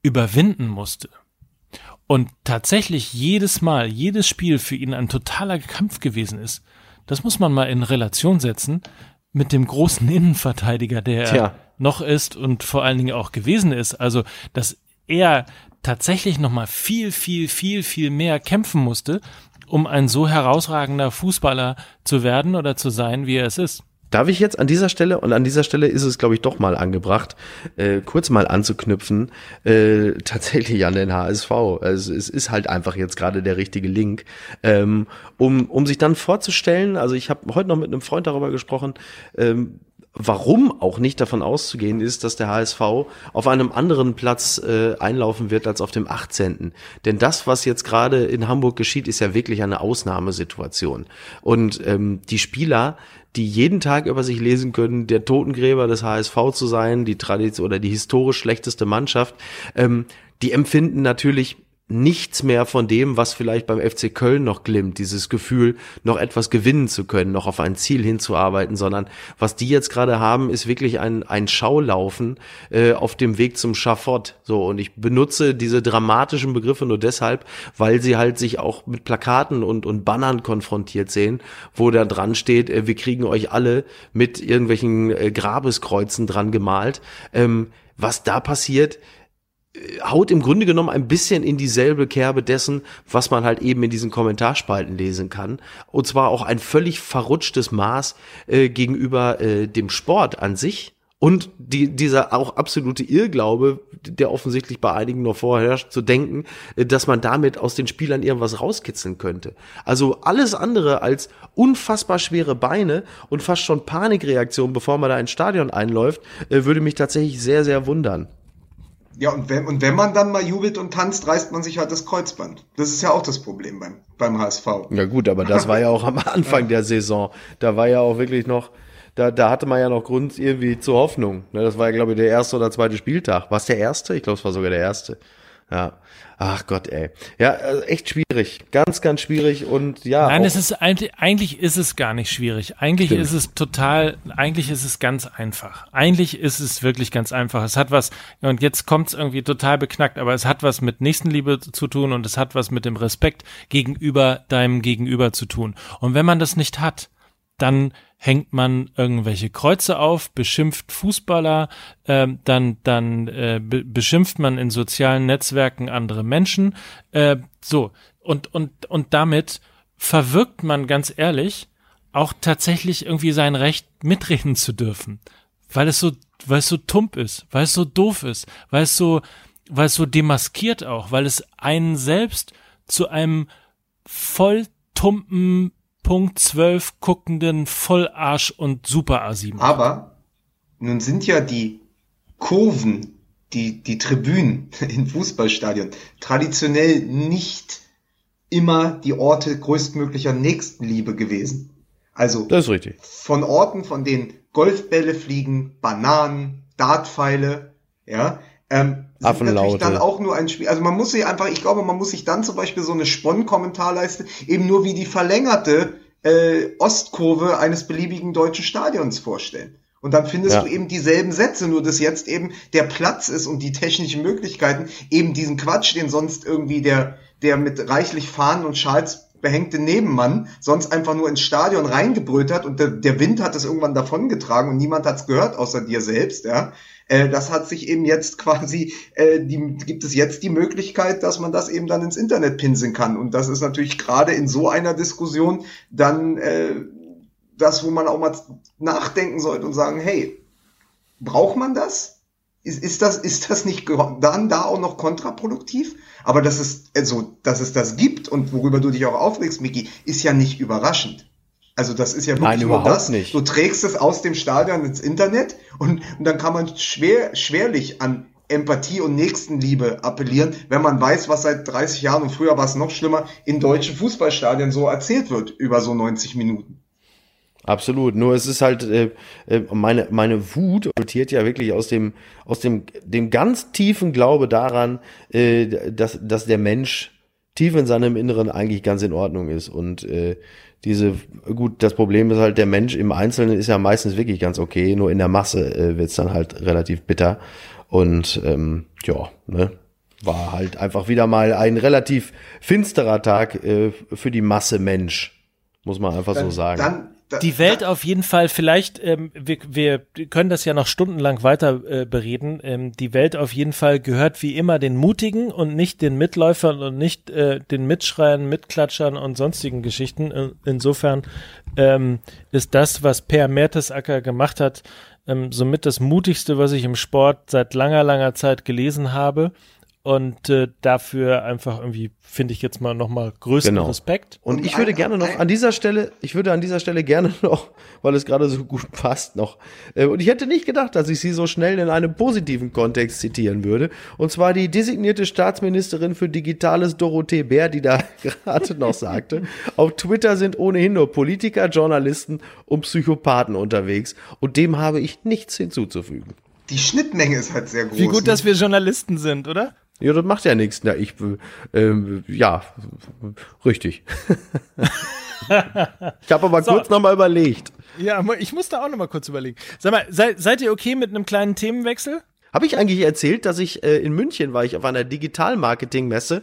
S2: überwinden musste und tatsächlich jedes Mal, jedes Spiel für ihn ein totaler Kampf gewesen ist, das muss man mal in Relation setzen mit dem großen Innenverteidiger, der Tja. noch ist und vor allen Dingen auch gewesen ist. Also, dass er tatsächlich noch mal viel, viel, viel, viel mehr kämpfen musste, um ein so herausragender Fußballer zu werden oder zu sein, wie er es ist.
S1: Darf ich jetzt an dieser Stelle, und an dieser Stelle ist es, glaube ich, doch mal angebracht, äh, kurz mal anzuknüpfen, äh, tatsächlich an den HSV. Also es ist halt einfach jetzt gerade der richtige Link, ähm, um, um sich dann vorzustellen, also ich habe heute noch mit einem Freund darüber gesprochen, ähm, warum auch nicht davon auszugehen ist, dass der HSV auf einem anderen Platz äh, einlaufen wird als auf dem 18. Denn das, was jetzt gerade in Hamburg geschieht, ist ja wirklich eine Ausnahmesituation. Und ähm, die Spieler, die jeden Tag über sich lesen können, der Totengräber des HSV zu sein, die Tradition oder die historisch schlechteste Mannschaft, ähm, die empfinden natürlich nichts mehr von dem, was vielleicht beim FC Köln noch glimmt, dieses Gefühl, noch etwas gewinnen zu können, noch auf ein Ziel hinzuarbeiten, sondern was die jetzt gerade haben, ist wirklich ein, ein Schaulaufen äh, auf dem Weg zum Schafott. So, und ich benutze diese dramatischen Begriffe nur deshalb, weil sie halt sich auch mit Plakaten und, und Bannern konfrontiert sehen, wo da dran steht, äh, wir kriegen euch alle mit irgendwelchen äh, Grabeskreuzen dran gemalt. Ähm, was da passiert, haut im Grunde genommen ein bisschen in dieselbe Kerbe dessen, was man halt eben in diesen Kommentarspalten lesen kann. Und zwar auch ein völlig verrutschtes Maß äh, gegenüber äh, dem Sport an sich. Und die, dieser auch absolute Irrglaube, der offensichtlich bei einigen noch vorherrscht, zu denken, äh, dass man damit aus den Spielern irgendwas rauskitzeln könnte. Also alles andere als unfassbar schwere Beine und fast schon Panikreaktion, bevor man da ins Stadion einläuft, äh, würde mich tatsächlich sehr, sehr wundern.
S3: Ja, und wenn, und wenn man dann mal jubelt und tanzt, reißt man sich halt das Kreuzband. Das ist ja auch das Problem beim, beim HSV.
S1: Ja gut, aber das war ja auch am Anfang der Saison. Da war ja auch wirklich noch, da, da hatte man ja noch Grund irgendwie zur Hoffnung. Ne, das war ja, glaube ich, der erste oder zweite Spieltag. War es der erste? Ich glaube, es war sogar der erste. Ja. Ach Gott, ey. Ja, also echt schwierig. Ganz, ganz schwierig und ja.
S2: Nein, es ist eigentlich, eigentlich ist es gar nicht schwierig. Eigentlich Stimmt. ist es total, eigentlich ist es ganz einfach. Eigentlich ist es wirklich ganz einfach. Es hat was, und jetzt kommt es irgendwie total beknackt, aber es hat was mit Nächstenliebe zu tun und es hat was mit dem Respekt gegenüber deinem Gegenüber zu tun. Und wenn man das nicht hat, dann hängt man irgendwelche Kreuze auf, beschimpft Fußballer, äh, dann dann äh, be beschimpft man in sozialen Netzwerken andere Menschen, äh, so. Und und und damit verwirkt man ganz ehrlich auch tatsächlich irgendwie sein Recht mitreden zu dürfen, weil es so weil es so tump ist, weil es so doof ist, weil es so weil es so demaskiert auch, weil es einen selbst zu einem voll tumpen Punkt 12 guckenden Vollarsch und Super A7.
S3: Aber nun sind ja die Kurven, die, die Tribünen in Fußballstadion traditionell nicht immer die Orte größtmöglicher Nächstenliebe gewesen. Also
S1: das ist richtig.
S3: von Orten, von denen Golfbälle fliegen, Bananen, Dartpfeile, ja, ähm, sind
S1: Affenlaute.
S3: natürlich dann auch nur ein Spiel. Also man muss sich einfach, ich glaube, man muss sich dann zum Beispiel so eine Spon-Kommentarleiste eben nur wie die verlängerte äh, Ostkurve eines beliebigen deutschen Stadions vorstellen. Und dann findest
S1: Ja.
S3: du eben dieselben Sätze, nur dass jetzt eben der Platz ist und die technischen Möglichkeiten, eben diesen Quatsch, den sonst irgendwie der, der mit reichlich Fahnen und Schals behängte Nebenmann sonst einfach nur ins Stadion reingebrüllt hat und der, der Wind hat es irgendwann davongetragen und niemand hat es gehört, außer dir selbst, ja. Äh, das hat sich eben jetzt quasi, äh, die, gibt es jetzt die Möglichkeit, dass man das eben dann ins Internet pinseln kann. Und das ist natürlich gerade in so einer Diskussion dann äh, das, wo man auch mal nachdenken sollte und sagen, hey, braucht man das? Ist, ist das, ist das nicht dann da auch noch kontraproduktiv? Aber dass es, also, dass es das gibt und worüber du dich auch aufregst, Miki, ist ja nicht überraschend. Also das ist ja wirklich
S1: Nein,
S3: nur
S1: überhaupt
S3: das.
S1: nicht.
S3: Du trägst es aus dem Stadion ins Internet und, und dann kann man schwer, schwerlich an Empathie und Nächstenliebe appellieren, wenn man weiß, was seit 30 Jahren und früher war es noch schlimmer, in deutschen Fußballstadien so erzählt wird über so 90 Minuten.
S1: Absolut. Nur es ist halt äh, äh, meine meine Wut resultiert ja wirklich aus dem aus dem dem ganz tiefen Glaube daran, äh, dass dass der Mensch tief in seinem Inneren eigentlich ganz in Ordnung ist und äh, diese gut das Problem ist halt der Mensch im Einzelnen ist ja meistens wirklich ganz okay, nur in der Masse äh, wird's dann halt relativ bitter und ähm, ja ne war halt einfach wieder mal ein relativ finsterer Tag äh, für die Masse Mensch muss man einfach so sagen.
S3: Dann, da,
S2: Die Welt auf jeden Fall, vielleicht, ähm, wir, wir können das ja noch stundenlang weiter äh, bereden, ähm, die Welt auf jeden Fall gehört wie immer den Mutigen und nicht den Mitläufern und nicht äh, den Mitschreiern, Mitklatschern und sonstigen Geschichten. In- Insofern ähm, ist das, was Per Mertesacker gemacht hat, ähm, somit das mutigste, was ich im Sport seit langer, langer Zeit gelesen habe. Und äh, dafür einfach irgendwie, finde ich jetzt mal nochmal größten
S1: Genau.
S2: Respekt.
S1: Und
S3: Und
S1: ich würde gerne noch an dieser Stelle, ich würde an dieser Stelle gerne noch, weil es gerade so gut passt noch, äh, und ich hätte nicht gedacht, dass ich sie so schnell in einem positiven Kontext zitieren würde. Und zwar die designierte Staatsministerin für Digitales Dorothee Bär, die da gerade noch sagte, auf Twitter sind ohnehin nur Politiker, Journalisten und Psychopathen unterwegs. Und dem habe ich nichts hinzuzufügen.
S3: die Schnittmenge ist halt sehr groß.
S2: Wie gut,
S3: ne?
S2: dass wir Journalisten sind, oder?
S1: Ja, das macht ja nichts. Na, ich, äh, ähm, ja, richtig. ich habe aber
S2: So.
S1: kurz noch mal überlegt.
S2: Ja, ich muss da auch noch mal kurz überlegen. Sag mal, seid, seid ihr okay mit einem kleinen Themenwechsel?
S1: Habe ich eigentlich erzählt, dass ich äh, in München war, ich auf einer Digital-Marketing-Messe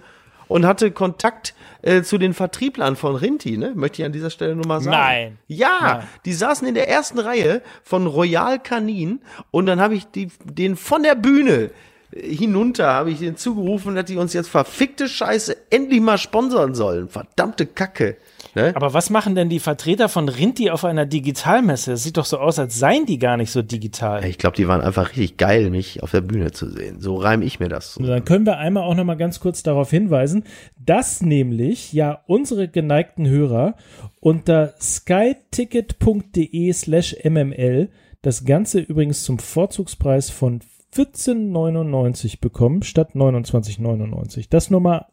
S1: und hatte Kontakt äh, zu den Vertrieblern von Rinti, ne? Möchte ich an dieser Stelle nur mal sagen.
S2: Nein.
S1: Ja,
S2: Nein.
S1: die saßen in der ersten Reihe von Royal Canin und dann habe ich die, den von der Bühne hinunter, habe ich denen zugerufen, dass die uns jetzt verfickte Scheiße endlich mal sponsern sollen. Verdammte Kacke. Ne?
S2: Aber was machen denn die Vertreter von Rinti auf einer Digitalmesse? Das sieht doch so aus, als seien die gar nicht so digital.
S1: Ich glaube, die waren einfach richtig geil, mich auf der Bühne zu sehen. So reim ich mir das.
S4: Und Dann können wir einmal auch noch mal ganz kurz darauf hinweisen, dass nämlich ja unsere geneigten Hörer unter skyticket.de slash mml das Ganze übrigens zum Vorzugspreis von 14,99 bekommen statt 29,99. Das nur mal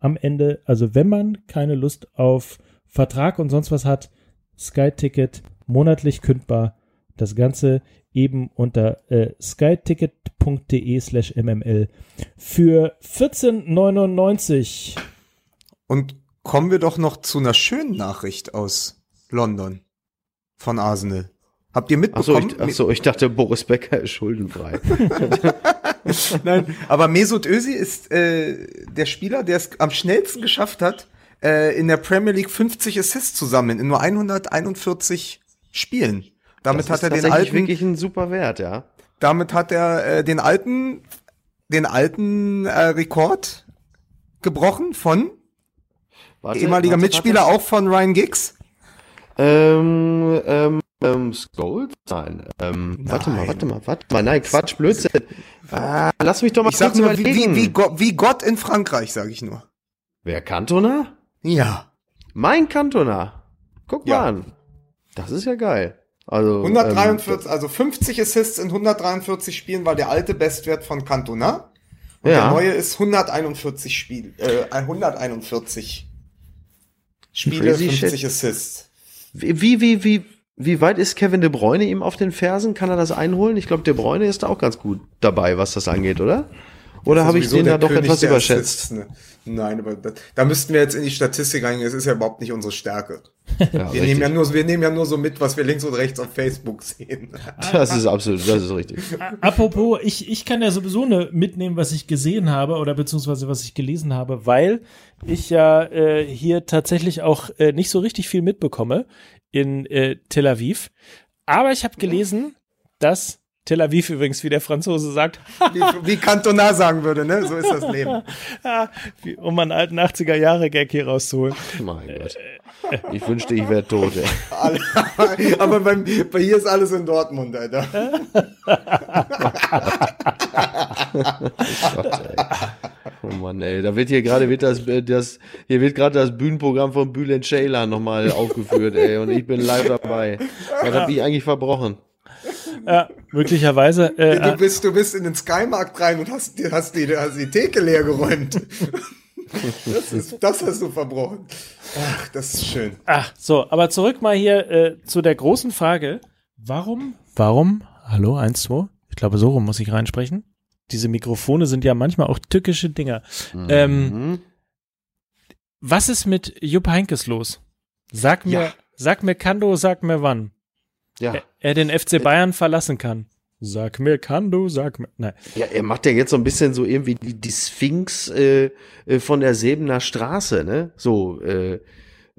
S4: am Ende, also wenn man keine Lust auf Vertrag und sonst was hat, Skyticket monatlich kündbar. Das Ganze eben unter äh, skyticket.de slash mml für 14,99.
S3: Und kommen wir doch noch zu einer schönen Nachricht aus London von Arsenal. Habt ihr mitbekommen?
S1: ich, ach so, ich dachte, Boris Becker ist schuldenfrei.
S3: Nein, aber Mesut Özil ist äh, der Spieler, der es am schnellsten geschafft hat, äh, in der Premier League 50 Assists zu sammeln, in nur 141 Spielen. Damit
S1: Das
S3: hat er den alten,
S1: wirklich ein super Wert, ja.
S3: damit hat er äh, den alten, den alten äh, Rekord gebrochen von
S1: Warte,
S3: ehemaliger
S1: warte,
S3: Mitspieler
S1: warte.
S3: auch von Ryan Giggs.
S1: Ähm, ähm, ähm, Skulls? Nein. Ähm, warte mal, warte mal, warte mal. Nein, Quatsch, Blödsinn. Ah, lass mich doch mal
S3: Ich sag
S1: kurz
S3: nur, wie,
S1: überlegen.
S3: wie, wie, Gott, wie Gott in Frankreich, sage ich nur.
S1: Wer Cantona?
S3: Ja.
S1: Mein Cantona. Guck
S3: Ja.
S1: mal an. Das ist ja geil. Also,
S3: 143, also 50 Assists in 143 Spielen war der alte Bestwert von Cantona. Und
S1: Ja.
S3: der neue ist 141 Spiel, äh, 141 Spiele,
S1: Crazy
S3: 50
S1: shit.
S3: Assists.
S1: Ähm, wie, wie, wie, wie weit ist Kevin De Bruyne ihm auf den Fersen? Kann er das einholen? Ich glaube, De Bruyne ist da auch ganz gut dabei, was das angeht, oder? Oder habe ich den da doch etwas überschätzt?
S3: Assists, ne? Nein, aber da, da müssten wir jetzt in die Statistik reingehen. Es ist ja überhaupt nicht unsere Stärke. Ja, wir, nehmen ja nur, wir nehmen ja nur so mit, was wir links und rechts auf Facebook sehen.
S1: Das ist absolut, das ist richtig.
S2: Apropos, ich, ich kann ja sowieso ne mitnehmen, was ich gesehen habe oder beziehungsweise was ich gelesen habe, weil ich ja äh, hier tatsächlich auch äh, nicht so richtig viel mitbekomme in äh, Tel Aviv. Aber ich habe gelesen, dass Tel Aviv übrigens, wie der Franzose sagt.
S3: wie, wie Cantona sagen würde, ne? So ist das Leben.
S2: ja, wie, um einen alten 80er-Jahre-Gag hier rauszuholen.
S1: Mein Gott. Ich wünschte, ich wäre tot,
S3: ey. Aber bei, bei hier ist alles in Dortmund, Alter.
S1: oh Mann, ey. Da wird hier gerade wird das, das hier wird gerade das Bühnenprogramm von Bülent Ceylan nochmal aufgeführt, ey. Und ich bin live dabei. Was hab ich eigentlich verbrochen?
S2: Ja, möglicherweise.
S3: Äh, du, bist, du bist in den Skymarkt rein und hast, hast, die, hast die Theke leer geräumt. Das, ist, das hast du verbrochen. Ach, das ist schön.
S2: Ach, so, aber zurück mal hier äh, zu der großen Frage. Warum? Warum? Hallo, eins, zwei. Ich glaube, so rum muss ich reinsprechen. Diese Mikrofone sind ja manchmal auch tückische Dinger. Mhm. Ähm, was ist mit Jupp Heinkes los? Sag mir, ja. sag mir Kando, sag mir wann. Ja. Er, er den FC Bayern verlassen kann. Sag mir, kann du, sag mir. Nein.
S1: Ja, er macht ja jetzt so ein bisschen so irgendwie die, die Sphinx äh, äh von der Sebener Straße, ne? So, äh, äh,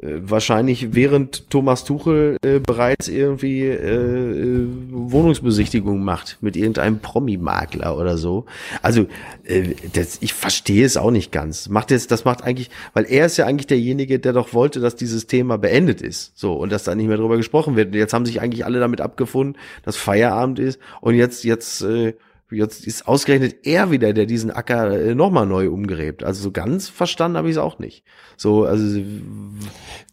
S1: wahrscheinlich während Thomas Tuchel äh, bereits irgendwie äh, äh, Wohnungsbesichtigung macht mit irgendeinem Promi-Makler oder so. Also äh, das, ich verstehe es auch nicht ganz. Macht jetzt, das macht eigentlich, weil er ist ja eigentlich derjenige, der doch wollte, dass dieses Thema beendet ist, so und dass da nicht mehr drüber gesprochen wird. Und jetzt haben sich eigentlich alle damit abgefunden, dass Feierabend ist und jetzt jetzt äh, Jetzt ist ausgerechnet er wieder, der diesen Acker äh, nochmal neu umgräbt. Also so ganz verstanden habe ich es auch nicht. So, also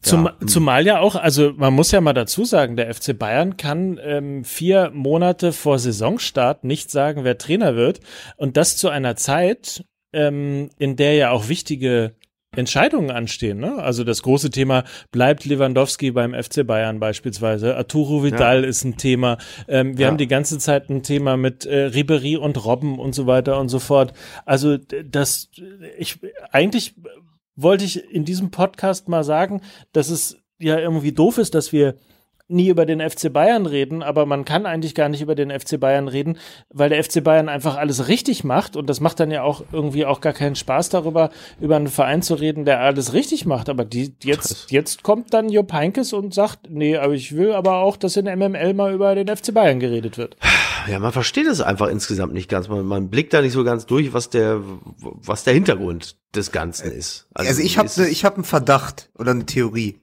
S2: Zum, ja. zumal ja auch, also man muss ja mal dazu sagen, der FC Bayern kann ähm, vier Monate vor Saisonstart nicht sagen, wer Trainer wird. Und das zu einer Zeit, ähm, in der ja auch wichtige Entscheidungen anstehen. Ne? Also das große Thema bleibt Lewandowski beim FC Bayern beispielsweise. Arturo Vidal ja. ist ein Thema. Ähm, wir ja. haben die ganze Zeit ein Thema mit äh, Ribery und Robben und so weiter und so fort. Also das, ich eigentlich wollte ich in diesem Podcast mal sagen, dass es ja irgendwie doof ist, dass wir nie über den FC Bayern reden, aber man kann eigentlich gar nicht über den FC Bayern reden, weil der FC Bayern einfach alles richtig macht und das macht dann ja auch irgendwie auch gar keinen Spaß darüber, über einen Verein zu reden, der alles richtig macht. Aber die, jetzt, jetzt kommt dann Jupp Heinkes und sagt, nee, aber ich will aber auch, dass in MML mal über den FC Bayern geredet wird.
S1: Ja, man versteht es einfach insgesamt nicht ganz. Man, man blickt da nicht so ganz durch, was der, was der Hintergrund des Ganzen ist.
S3: Also, also ich habe ne, ich hab einen Verdacht oder eine Theorie.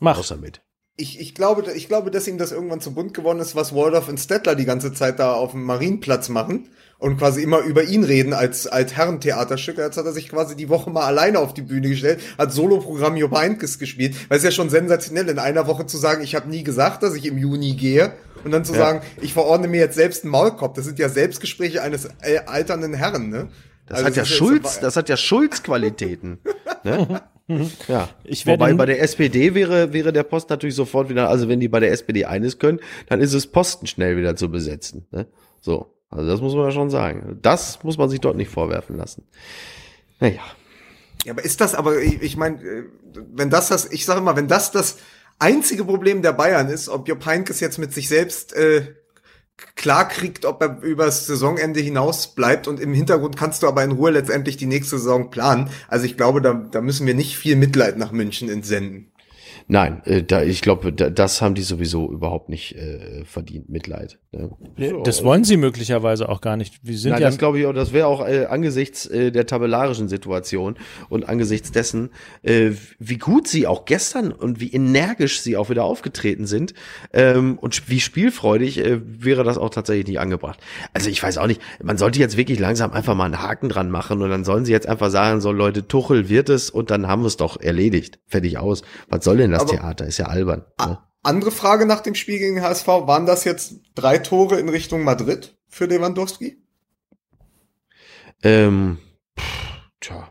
S1: Mach. Außer mit
S3: ich, ich, glaube, ich glaube, dass ihm das irgendwann zu bunt geworden ist, was Waldorf und Stettler die ganze Zeit da auf dem Marienplatz machen und quasi immer über ihn reden als, als Herrentheaterstück. Jetzt hat er sich quasi die Woche mal alleine auf die Bühne gestellt, hat Soloprogramm Job Heinkes gespielt, weil es ja schon sensationell in einer Woche zu sagen, ich habe nie gesagt, dass ich im Juni gehe und dann zu ja. sagen, ich verordne mir jetzt selbst einen Maulkorb. Das sind ja Selbstgespräche eines äh, alternden Herren, ne?
S1: Das also hat ja Schulz, das hat ja Schulz-Qualitäten. ne?
S2: Mhm. Ja.
S1: Ich Wobei bei der SPD wäre, wäre der Post natürlich sofort wieder, also wenn die bei der SPD eines können, dann ist es Posten schnell wieder zu besetzen. Ne? So. Also das muss man ja schon sagen. Das muss man sich dort nicht vorwerfen lassen. Naja.
S3: Ja, aber ist das, aber ich, ich meine, äh, wenn das das, ich sage mal, wenn das das einzige Problem der Bayern ist, ob Jupp Heynckes jetzt mit sich selbst äh, klar kriegt, ob er übers Saisonende hinaus bleibt und im Hintergrund kannst du aber in Ruhe letztendlich die nächste Saison planen. Also ich glaube, da, da müssen wir nicht viel Mitleid nach München entsenden.
S1: Nein, äh, da, ich glaube, da, das haben die sowieso überhaupt nicht äh, verdient, Mitleid. Ne?
S2: So, das wollen sie möglicherweise auch gar nicht. Wir sind
S1: Nein,
S2: ja
S1: das glaube ich auch, das wäre auch äh, angesichts äh, der tabellarischen Situation und angesichts dessen, äh, wie gut sie auch gestern und wie energisch sie auch wieder aufgetreten sind ähm, und wie spielfreudig äh, wäre das auch tatsächlich nicht angebracht. Also ich weiß auch nicht, man sollte jetzt wirklich langsam einfach mal einen Haken dran machen und dann sollen sie jetzt einfach sagen, so Leute, Tuchel wird es und dann haben wir es doch erledigt. Fertig aus. Was soll denn das? Das Aber Theater, ist ja albern. Ne?
S3: Andere Frage nach dem Spiel gegen HSV, waren das jetzt drei Tore in Richtung Madrid für Lewandowski?
S1: Ähm, pff, tja.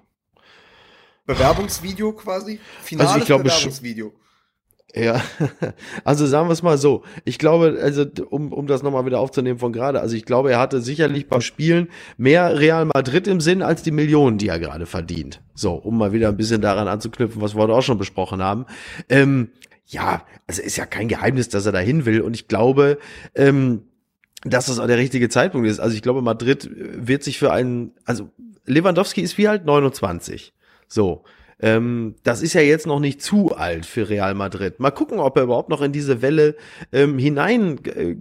S3: Bewerbungsvideo quasi? Finales
S1: also ich glaube,
S3: Bewerbungsvideo.
S1: Ja, also sagen wir es mal so. Ich glaube, also um, um das nochmal wieder aufzunehmen von gerade, also ich glaube, er hatte sicherlich beim Spielen mehr Real Madrid im Sinn als die Millionen, die er gerade verdient. So, um mal wieder ein bisschen daran anzuknüpfen, was wir heute auch schon besprochen haben. Ähm, ja, also ist ja kein Geheimnis, dass er dahin will und ich glaube, ähm, dass das auch der richtige Zeitpunkt ist. Also ich glaube, Madrid wird sich für einen, also Lewandowski ist wie halt 29. So. Ähm, das ist ja jetzt noch nicht zu alt für Real Madrid. Mal gucken, ob er überhaupt noch in diese Welle ähm, hinein äh,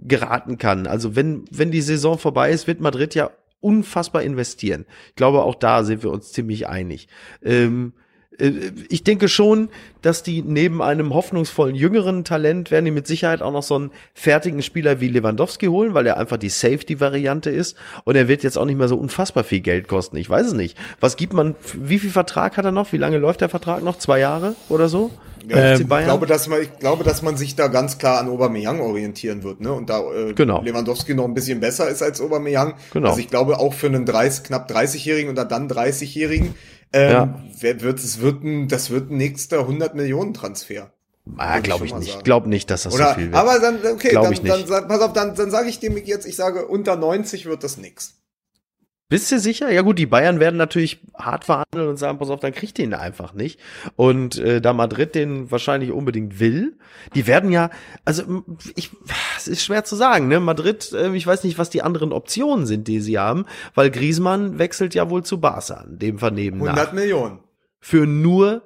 S1: kann. Also wenn, wenn die Saison vorbei ist, wird Madrid ja unfassbar investieren. Ich glaube, auch da sind wir uns ziemlich einig. Ähm, äh, ich denke schon, dass die neben einem hoffnungsvollen jüngeren Talent werden die mit Sicherheit auch noch so einen fertigen Spieler wie Lewandowski holen, weil er einfach die Safety-Variante ist und er wird jetzt auch nicht mehr so unfassbar viel Geld kosten. Ich weiß es nicht. Was gibt man, wie viel Vertrag hat er noch? Wie lange läuft der Vertrag noch? Zwei Jahre oder so?
S3: Ja, ich, glaube, dass man, ich glaube, dass man sich da ganz klar an Aubameyang orientieren wird, ne? Und da äh,
S1: genau.
S3: Lewandowski noch ein bisschen besser ist als Aubameyang.
S1: Genau.
S3: Also ich glaube auch für einen 30, knapp 30-Jährigen oder dann 30-Jährigen ähm, ja. wird, es wird ein, das wird ein nächster 100 Millionen Transfer.
S1: Ah, glaube ich nicht. Ich glaube nicht, dass das
S3: Oder,
S1: so viel wird.
S3: Aber dann, okay,
S1: glaub
S3: dann,
S1: ich
S3: dann, pass auf, dann, dann sage ich dem jetzt, ich sage, unter 90 wird das nix.
S1: Bist du sicher? Ja gut, die Bayern werden natürlich hart verhandeln und sagen, pass auf, dann kriegt den einfach nicht. Und äh, da Madrid den wahrscheinlich unbedingt will, die werden ja, also ich, es ist schwer zu sagen, ne? Madrid, äh, ich weiß nicht, was die anderen Optionen sind, die sie haben, weil Griezmann wechselt ja wohl zu Barca, dem Vernehmen
S3: 100
S1: nach.
S3: Millionen.
S1: Für nur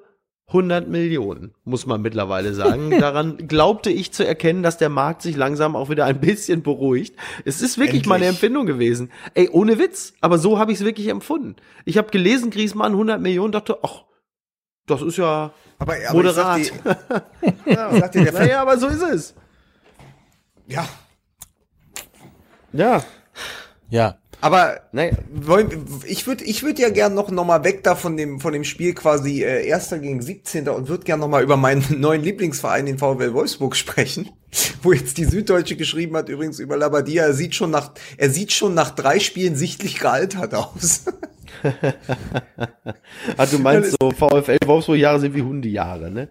S1: 100 Millionen, muss man mittlerweile sagen. Daran glaubte ich zu erkennen, dass der Markt sich langsam auch wieder ein bisschen beruhigt. Es ist wirklich
S3: Endlich.
S1: meine Empfindung gewesen. Ey, ohne Witz, aber so habe ich es wirklich empfunden. Ich habe gelesen, Griezmann 100 Millionen, dachte, ach, das ist ja
S3: Aber, aber
S1: moderat.
S3: Ich sag dir, ja, sag dir,
S1: naja, aber so ist es.
S3: ja,
S1: Ja,
S2: Ja.
S3: Aber
S1: naja.
S3: wollen, ich würde ich würd ja gern noch, noch mal weg da von dem, von dem Spiel quasi äh, Erster gegen 17. und würde gern noch mal über meinen neuen Lieblingsverein, den VfL Wolfsburg, sprechen. Wo jetzt die Süddeutsche geschrieben hat, übrigens über Labadia, er sieht schon nach, er sieht schon nach drei Spielen sichtlich gealtert aus.
S1: Ah, du meinst so, VfL Wolfsburg-Jahre sind wie Hundejahre, ne?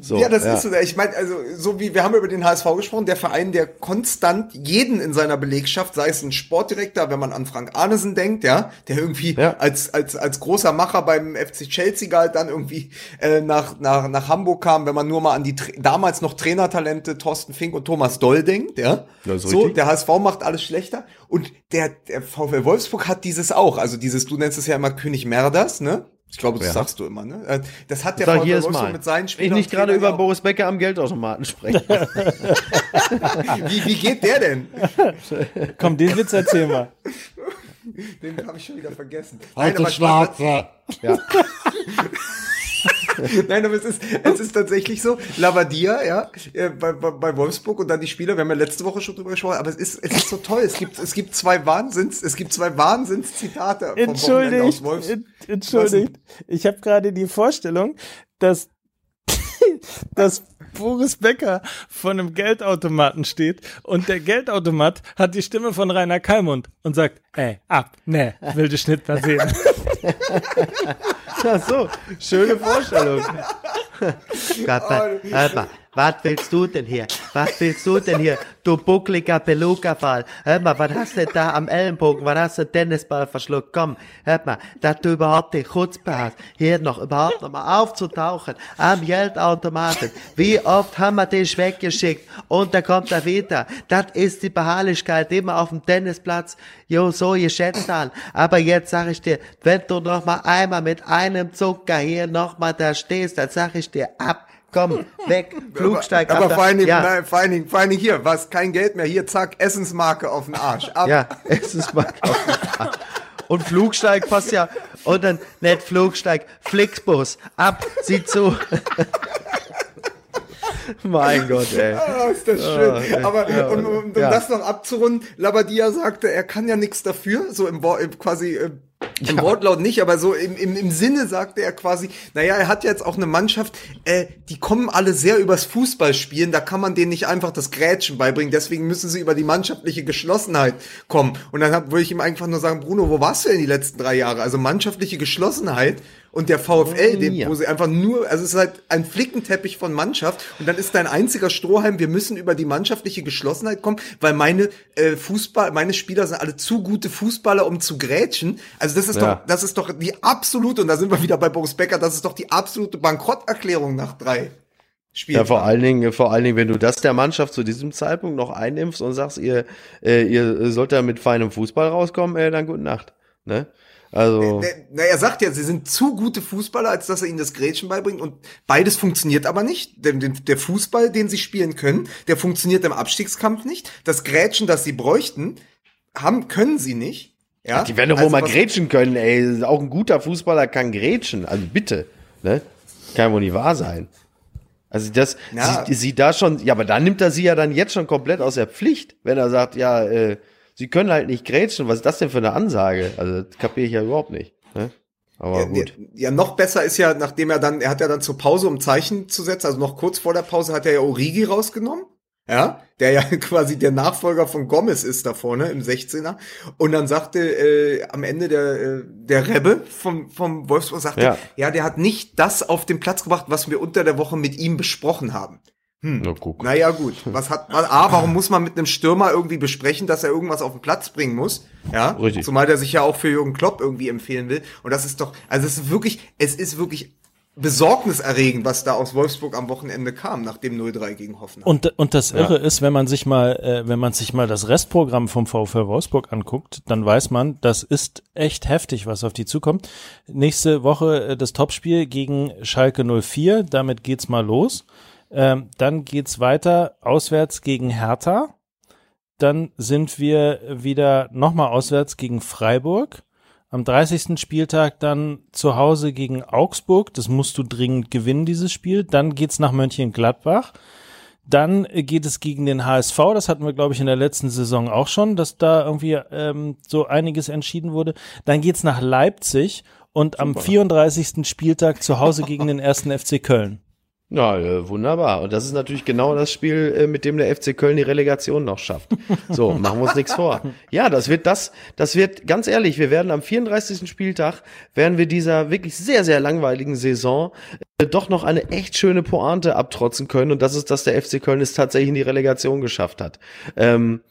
S1: So,
S3: ja, das ist so. Ich meine, also so wie wir haben über den HSV gesprochen, der Verein, der konstant jeden in seiner Belegschaft, sei es ein Sportdirektor, wenn man an Frank Arnesen denkt, ja, der irgendwie
S1: Ja.
S3: als als als großer Macher beim FC Chelsea galt, dann irgendwie äh, nach nach nach Hamburg kam, wenn man nur mal an die damals noch Trainertalente Thorsten Fink und Thomas Doll denkt, ja. So,
S1: richtig.
S3: der HSV macht alles schlechter und der der VfL Wolfsburg hat dieses auch, also dieses du nennst es ja immer König Merders, ne? Ich glaube, das
S1: Ja.
S3: sagst du immer, ne? Äh, Das hat der
S1: Sag
S3: VfL Wolfsburg
S1: Mal.
S3: mit seinen
S1: Wenn ich
S3: Spielern
S1: nicht gerade über
S3: auch-
S1: Boris Becker am Geldautomaten spreche.
S3: Wie, wie geht der denn?
S2: Komm, den Witz erzähl mal.
S3: Den habe ich schon wieder vergessen. Aber
S5: die Schnauze.
S1: ja.
S3: Nein, aber es ist, es ist tatsächlich so. Lavadia, ja, äh, bei, bei, bei Wolfsburg und dann die Spieler, wir haben ja letzte Woche schon drüber gesprochen, aber es ist, es ist so toll. Es gibt, es gibt zwei Wahnsinns, es gibt zwei Wahnsinnszitate vom Wochenende
S2: Entschuldigt,
S3: aus Wolfs
S2: en- entschuldigt. Ich habe gerade die Vorstellung, dass, dass Boris Becker vor einem Geldautomaten steht und der Geldautomat hat die Stimme von Rainer Kallmund und sagt, ey, ab, ne, wilde Schnitt mal sehen.
S1: Ach so, schöne Vorstellung. Hör mal, was willst du denn hier? Was willst du denn hier? Du buckliger Beluga-Fall. Hör mal, was hast du da am Ellenbogen? Was hast du Tennisball verschluckt? Komm, hör mal, dass du überhaupt die Chutzpe hast, hier noch überhaupt noch mal aufzutauchen am Geldautomaten. Wie oft haben wir dich weggeschickt und da kommt er wieder. Das ist die Beharrlichkeit, man auf dem Tennisplatz jo so geschätzt an. Aber jetzt sag ich dir, wenn du noch mal einmal mit einem Zucker hier noch mal da stehst, dann sag ich dir ab. Komm, weg, Flugsteig
S3: aber
S1: ab.
S3: vor allen, Dingen,
S1: ja,
S3: nein, vor, allen Dingen, vor allen Dingen hier, was, kein Geld mehr, hier, zack, Essensmarke auf den Arsch. Ab.
S1: ja, es ist mal Und Flugsteig passt ja. Und dann nicht Flugsteig, Flixbus. Ab, sieh zu. mein Gott, ey.
S3: Ah, ist das schön.
S1: ja,
S3: Aber
S1: ja,
S3: um, um
S1: ja.
S3: das noch abzurunden, Labadia sagte, er kann ja nichts dafür, so im, im quasi äh, im Wortlaut nicht, aber so im, im, im Sinne sagte er quasi, naja, er hat jetzt auch eine Mannschaft, äh, die kommen alle sehr übers Fußballspielen, da kann man denen nicht einfach das Grätschen beibringen, deswegen müssen sie über die mannschaftliche Geschlossenheit kommen. Und dann hab, würde ich ihm einfach nur sagen, Bruno, wo warst du denn die letzten drei Jahre? Also mannschaftliche Geschlossenheit Und der VfL, den, wo sie einfach nur, also es ist halt ein Flickenteppich von Mannschaft und dann ist dein einziger Strohhalm, wir müssen über die mannschaftliche Geschlossenheit kommen, weil meine äh, Fußball, meine Spieler sind alle zu gute Fußballer, um zu grätschen. Also das ist
S1: Ja.
S3: doch, das ist doch die absolute, und da sind wir wieder bei Boris Becker, das ist doch die absolute Bankrotterklärung nach drei Spielen.
S1: Ja, vor allen Dingen, vor allen Dingen, wenn du das der Mannschaft zu diesem Zeitpunkt noch einimpfst und sagst, ihr, äh, ihr sollt da mit feinem Fußball rauskommen, äh, dann gute Nacht. Ne? Also,
S3: Na, na, er sagt ja, sie sind zu gute Fußballer, als dass er ihnen das Grätschen beibringt. Und beides funktioniert aber nicht. Denn den- der Fußball, den sie spielen können, der funktioniert im Abstiegskampf nicht. Das Grätschen, das sie bräuchten, haben, können sie nicht. Ja?
S1: die werden doch wohl
S3: Also
S1: mal
S3: was-
S1: grätschen können, ey. Auch ein guter Fußballer kann grätschen. Also bitte. Ne? Kann wohl nicht wahr sein. Also das,
S3: Ja.
S1: sie, sie da schon, ja, aber da nimmt er sie ja dann jetzt schon komplett aus der Pflicht, wenn er sagt, ja, äh, sie können halt nicht grätschen. Was ist das denn für eine Ansage? Also das kapiere ich ja überhaupt nicht. Ne? Aber
S3: Ja,
S1: gut.
S3: Ja, noch besser ist ja, nachdem er dann, er hat ja dann zur Pause, um Zeichen zu setzen, also noch kurz vor der Pause hat er ja Origi rausgenommen. Ja, der ja quasi der Nachfolger von Gomez ist da vorne im 16er. Und dann sagte äh, am Ende der, äh, der Rebbe vom, vom Wolfsburg, sagte,
S1: Ja.
S3: ja. der hat nicht das auf den Platz gebracht, was wir unter der Woche mit ihm besprochen haben.
S1: Na, guck.
S3: Naja, gut. Was hat man, A, warum muss man mit einem Stürmer irgendwie besprechen, dass er irgendwas auf den Platz bringen muss? Ja.
S1: Richtig.
S3: Zumal der sich ja auch für Jürgen Klopp irgendwie empfehlen will. Und das ist doch, also es ist wirklich, es ist wirklich besorgniserregend, was da aus Wolfsburg am Wochenende kam, nach dem 0-3 gegen Hoffenheim.
S2: Und, und das Irre ist, wenn man sich mal, äh, wenn man sich mal das Restprogramm vom VfL Wolfsburg anguckt, dann weiß man, das ist echt heftig, was auf die zukommt. Nächste Woche äh, das Topspiel gegen Schalke 04, damit geht's mal los. Ähm, dann geht's weiter auswärts gegen Hertha. Dann sind wir wieder nochmal auswärts gegen Freiburg. Am 30. Spieltag dann zu Hause gegen Augsburg. Das musst du dringend gewinnen, dieses Spiel. Dann geht's nach Mönchengladbach. Dann geht es gegen den HSV. Das hatten wir, glaube ich, in der letzten Saison auch schon, dass da irgendwie ähm, so einiges entschieden wurde. Dann geht's nach Leipzig und am 34. Spieltag zu Hause gegen den ersten FC Köln.
S1: Ja, äh, wunderbar. Und das ist natürlich genau das Spiel, äh, mit dem der FC Köln die Relegation noch schafft. So, machen wir uns nichts vor. Ja, das wird das, das wird, ganz ehrlich, wir werden am 34. Spieltag, werden wir dieser wirklich sehr, sehr langweiligen Saison äh, doch noch eine echt schöne Pointe abtrotzen können. Und das ist, dass der FC Köln es tatsächlich in die Relegation geschafft hat. Ähm,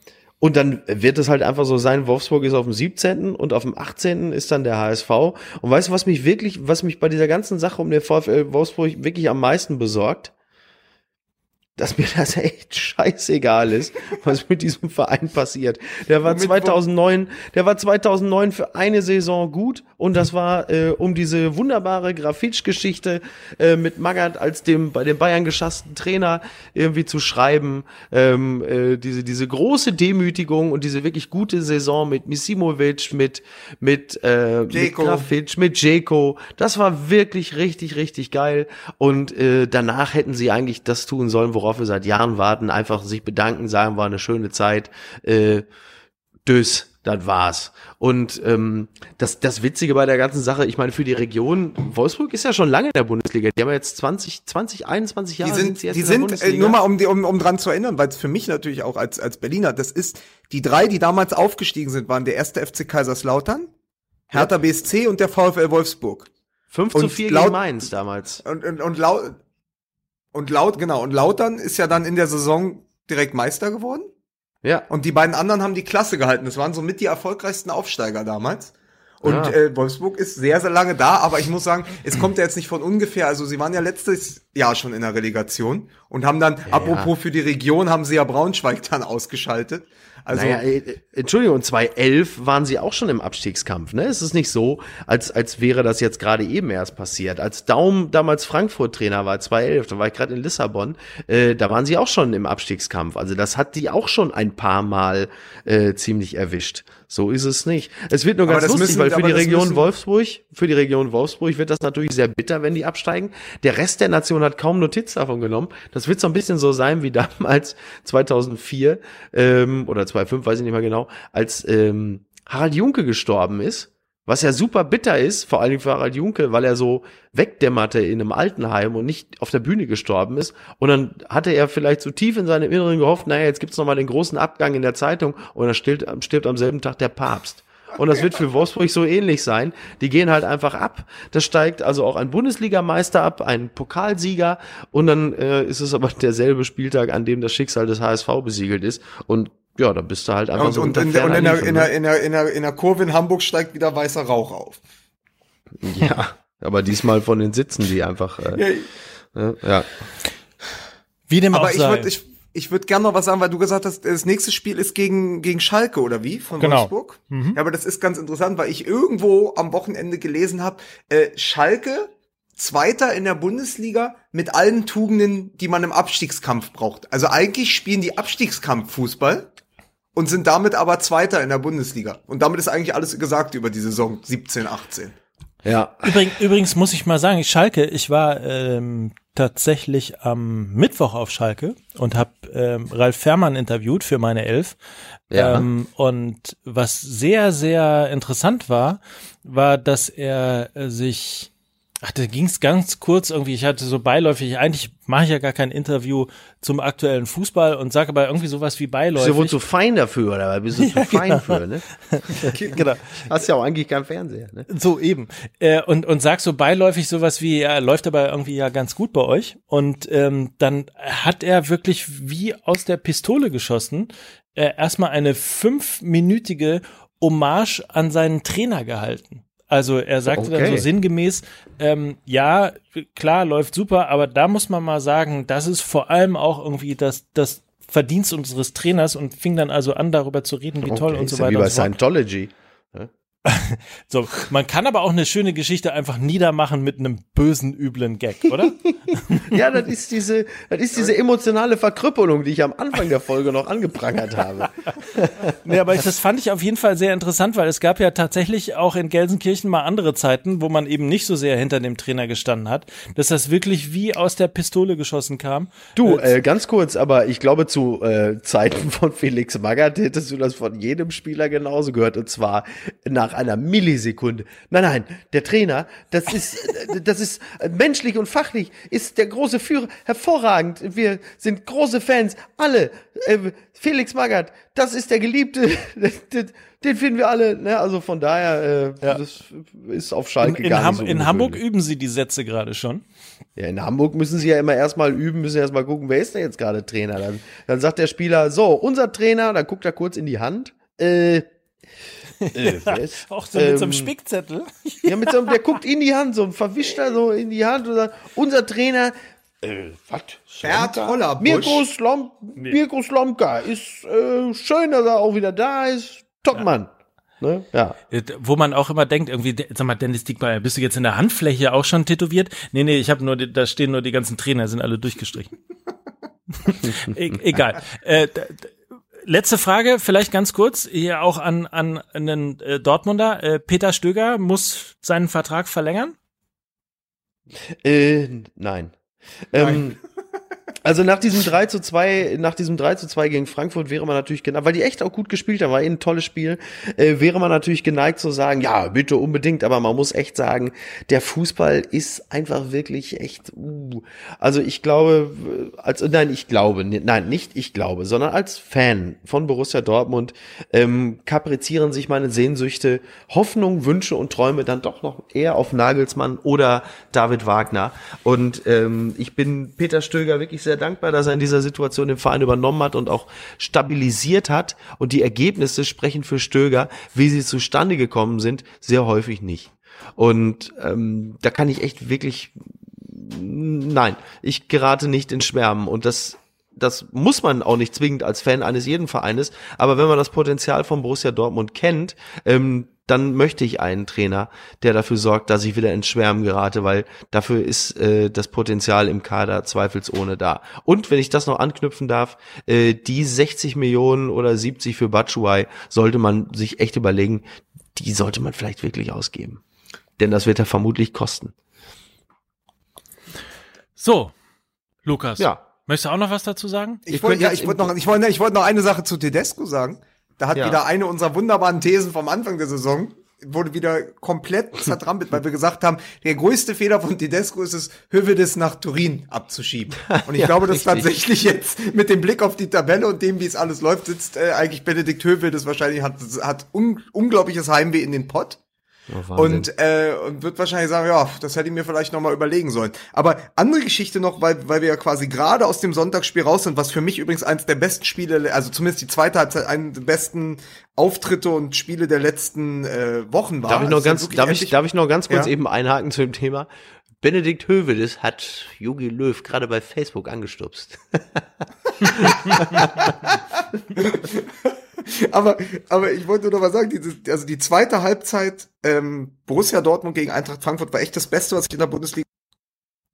S1: und dann wird es halt einfach so sein, Wolfsburg ist auf dem 17. und auf dem 18. ist dann der HSV. Und weißt du, was mich wirklich, was mich bei dieser ganzen Sache um den VfL Wolfsburg wirklich am meisten besorgt? Dass mir das echt scheißegal ist, was mit diesem Verein passiert. Der war
S3: Womit-
S1: 2009, der war 2009 für eine Saison gut und das war äh, um diese wunderbare Grafitsch-Geschichte äh, mit Magath als dem bei den Bayern geschassten Trainer irgendwie zu schreiben. Ähm, äh, diese diese große Demütigung und diese wirklich gute Saison mit Misimovic, mit mit äh, mit. Grafitsch, mit Jeko. Das war wirklich richtig richtig geil und äh, danach hätten sie eigentlich das tun sollen, worauf wir seit Jahren warten, einfach sich bedanken, sagen, war eine schöne Zeit. Äh, Dös, das war's. Und ähm, das, das Witzige bei der ganzen Sache, ich meine, für die Region, Wolfsburg ist ja schon lange in der Bundesliga. Die haben ja jetzt 20, 20, 21 Jahre
S3: die sind, die
S1: in der
S3: sind äh, nur mal um, um, um dran zu erinnern, weil es für mich natürlich auch als, als Berliner, das ist, die drei, die damals aufgestiegen sind, waren der erste FC Kaiserslautern, Hertha BSC und der VfL Wolfsburg.
S1: 5 zu
S3: und
S1: 4
S3: laut-
S1: gegen Mainz damals.
S3: Und, und, und laut, und laut, genau, und Lautern ist ja dann in der Saison direkt Meister geworden.
S1: Ja.
S3: Und die beiden anderen haben die Klasse gehalten. Das waren somit die erfolgreichsten Aufsteiger damals. Und
S1: Ja.
S3: äh, Wolfsburg ist sehr, sehr lange da, aber ich muss sagen, es kommt ja jetzt nicht von ungefähr. Also sie waren ja letztes Jahr schon in der Relegation und haben dann, apropos für die Region, haben sie ja Braunschweig dann ausgeschaltet. Also
S1: naja, äh, Entschuldigung, 2011 waren sie auch schon im Abstiegskampf. Ne? Es ist nicht so, als, als wäre das jetzt gerade eben erst passiert. Als Daum damals Frankfurt-Trainer war, 2011, da war ich gerade in Lissabon, äh, da waren sie auch schon im Abstiegskampf. Also das hat die auch schon ein paar Mal äh, ziemlich erwischt. So ist es nicht. Es wird nur ganz lustig,
S3: müssen-
S1: weil für die Region Wolfsburg, für die Region Wolfsburg wird das natürlich sehr bitter, wenn die absteigen. Der Rest der Nation hat kaum Notiz davon genommen. Das wird so ein bisschen so sein wie damals 2004 ähm, oder 2005, weiß ich nicht mehr genau, als ähm, Harald Junke gestorben ist. Was ja super bitter ist, vor allen Dingen für Harald Junke, weil er so wegdämmerte in einem Altenheim und nicht auf der Bühne gestorben ist. Und dann hatte er vielleicht so tief in seinem Inneren gehofft, naja, jetzt gibt's noch mal den großen Abgang in der Zeitung und dann stirbt, stirbt am selben Tag der Papst. Und das wird für Wolfsburg so ähnlich sein. Die gehen halt einfach ab. Da steigt also auch ein Bundesligameister ab, ein Pokalsieger. Und dann äh, ist es aber derselbe Spieltag, an dem das Schicksal des HSV besiegelt ist. Und ja, da bist du halt einfach
S3: Und,
S1: so
S3: und,
S1: unter
S3: in, der- und in, der, in, der, in, der, in, der, in der Kurve in Hamburg steigt wieder weißer Rauch auf.
S1: ne? Ja, aber diesmal von den Sitzen, die einfach, äh, ne? ja.
S2: Wie dem
S3: Aber
S2: auch
S3: ich
S2: sei.
S3: würde ich, ich würd gerne noch was sagen, weil du gesagt hast, das nächste Spiel ist gegen, gegen Schalke, oder wie? Von
S2: Genau.
S3: Wolfsburg? Ja, aber das ist ganz interessant, weil ich irgendwo am Wochenende gelesen habe, äh, Schalke, Zweiter in der Bundesliga mit allen Tugenden, die man im Abstiegskampf braucht. Also eigentlich spielen die Abstiegskampf Fußball und sind damit aber Zweiter in der Bundesliga. Und damit ist eigentlich alles gesagt über die Saison 17, 18.
S1: Ja,
S2: Übrigens, übrigens muss ich mal sagen, ich Schalke, ich war ähm, tatsächlich am Mittwoch auf Schalke und habe ähm, Ralf Fährmann interviewt für meine Elf.
S1: Ja.
S2: Ähm, und was sehr, sehr interessant war, war, dass er äh, sich Ach, da ging es ganz kurz irgendwie. Ich hatte so beiläufig, eigentlich mache ich ja gar kein Interview zum aktuellen Fußball und sage aber irgendwie sowas wie
S1: bist
S2: beiläufig.
S1: du wohl zu fein dafür, oder bist du zu fein für, ne?
S2: genau.
S1: Hast ja auch eigentlich keinen Fernseher, ne?
S2: So eben. Äh, und, und sag so beiläufig sowas wie, ja, läuft aber irgendwie ja ganz gut bei euch. Und ähm, dann hat er wirklich wie aus der Pistole geschossen, äh, erstmal eine fünfminütige Hommage an seinen Trainer gehalten. Also er sagte dann
S1: Okay.
S2: so sinngemäß, ähm, ja, klar, läuft super, aber da muss man mal sagen, das ist vor allem auch irgendwie das, das Verdienst unseres Trainers und fing dann also an, darüber zu reden, wie toll
S1: Okay,
S2: und so weiter.
S1: Wie bei
S2: und so.
S1: Scientology.
S2: So, man kann aber auch eine schöne Geschichte einfach niedermachen mit einem bösen, üblen Gag, oder?
S1: Ja, das ist diese, das ist diese emotionale Verkrüppelung, die ich am Anfang der Folge noch angeprangert habe.
S2: nee, aber ich, das fand ich auf jeden Fall sehr interessant, weil es gab ja tatsächlich auch in Gelsenkirchen mal andere Zeiten, wo man eben nicht so sehr hinter dem Trainer gestanden hat, dass das wirklich wie aus der Pistole geschossen kam.
S1: Du, äh, ganz kurz, aber ich glaube, zu äh, Zeiten von Felix Magath hättest du das von jedem Spieler genauso gehört. Und zwar nach einer Millisekunde. Nein, nein, der Trainer, das ist, das ist menschlich und fachlich, ist der große Führer, hervorragend. Wir sind große Fans, alle. Äh, Felix Magath, das ist der Geliebte, den, den finden wir alle. Ne? Also von daher, äh,
S2: Ja.
S1: das ist auf
S2: In,
S1: Schalke
S2: in,
S1: gar
S2: Ham
S1: nicht so
S2: in Hamburg üben sie die Sätze gerade schon.
S1: Ja, in Hamburg müssen sie ja immer erstmal üben, müssen erstmal gucken, wer ist denn jetzt gerade Trainer? Dann, dann sagt der Spieler, so, unser Trainer, dann guckt er kurz in die Hand. Äh, äh
S2: Auch so mit so einem
S1: ähm,
S2: Spickzettel.
S1: Ja, mit so einem, der guckt in die Hand, so ein verwischter so in die Hand und sagt, unser Trainer, äh, was?
S3: Bert Hollerbusch.
S1: Mirko, Slom, Mirko Slomka ist äh, schön, dass er auch wieder da ist. Topmann. Ne? Ja.
S2: Äh, Wo man auch immer denkt, irgendwie, sag mal, Dennis Diekmeyer, bist du jetzt in der Handfläche auch schon tätowiert? Nee, nee, ich habe nur, da stehen nur die ganzen Trainer, sind alle durchgestrichen. e egal. Äh, letzte Frage, vielleicht ganz kurz, hier auch an, an einen äh, Dortmunder. Äh, Peter Stöger muss seinen Vertrag verlängern?
S1: Äh, nein. Ähm, also nach diesem 3 zu 2, nach diesem 3 zu 2 gegen Frankfurt wäre man natürlich genau, weil die echt auch gut gespielt haben, war eh ein tolles Spiel, äh, wäre man natürlich geneigt zu sagen, ja, bitte unbedingt, aber man muss echt sagen, der Fußball ist einfach wirklich echt, uh. also ich glaube, äh, als, nein, ich glaube, ne- nein, nicht ich glaube, sondern als Fan von Borussia Dortmund ähm, kaprizieren sich meine Sehnsüchte, Hoffnung, Wünsche und Träume dann doch noch eher auf Nagelsmann oder David Wagner. Und ähm, ich bin Peter Stöger wirklich sehr dankbar, dass er in dieser Situation den Verein übernommen hat und auch stabilisiert hat. Und die Ergebnisse sprechen für Stöger, wie sie zustande gekommen sind, sehr häufig nicht. Und ähm, da kann ich echt wirklich nein, ich gerate nicht in Schwärmen und das das muss man auch nicht zwingend als Fan eines jeden Vereines, aber wenn man das Potenzial von Borussia Dortmund kennt, ähm, dann möchte ich einen Trainer, der dafür sorgt, dass ich wieder ins Schwärmen gerate, weil dafür ist äh, das Potenzial im Kader zweifelsohne da. Und wenn ich das noch anknüpfen darf, äh, die 60 Millionen oder 70 für Batshuayi sollte man sich echt überlegen, die sollte man vielleicht wirklich ausgeben. Denn das wird er vermutlich kosten.
S2: So, Lukas.
S1: Ja.
S2: Möchtest du auch noch was dazu sagen?
S3: Ich
S1: Ich
S3: wollte ja, ich wollte noch, ich wollte, ich wollte noch eine Sache zu Tedesco sagen. Da hat
S1: Ja.
S3: wieder eine unserer wunderbaren Thesen vom Anfang der Saison wurde wieder komplett zertrampelt, weil wir gesagt haben, der größte Fehler von Tedesco ist es, Hövedes nach Turin abzuschieben. Und ich
S1: Ja,
S3: glaube, dass
S1: richtig.
S3: tatsächlich jetzt mit dem Blick auf die Tabelle und dem, wie es alles läuft, sitzt äh, eigentlich Benedikt Hövedes wahrscheinlich, hat, hat un unglaubliches Heimweh in den Pott. Und, äh, und wird wahrscheinlich sagen, ja, das hätte ich mir vielleicht noch mal überlegen sollen. Aber andere Geschichte noch, weil, weil wir ja quasi gerade aus dem Sonntagsspiel raus sind, was für mich übrigens eins der besten Spiele, also zumindest die zweite Halbzeit, einen der besten Auftritte und Spiele der letzten äh, Wochen war.
S1: Darf ich noch
S3: Also
S1: ganz, darf ich, darf ich noch ganz kurz
S3: Ja.
S1: eben einhaken zu dem Thema? Benedikt Hövedes hat Jogi Löw gerade bei Facebook angestupst.
S3: aber, aber ich wollte nur noch mal sagen, diese, also die zweite Halbzeit ähm, Borussia Dortmund gegen Eintracht Frankfurt war echt das Beste, was ich in der Bundesliga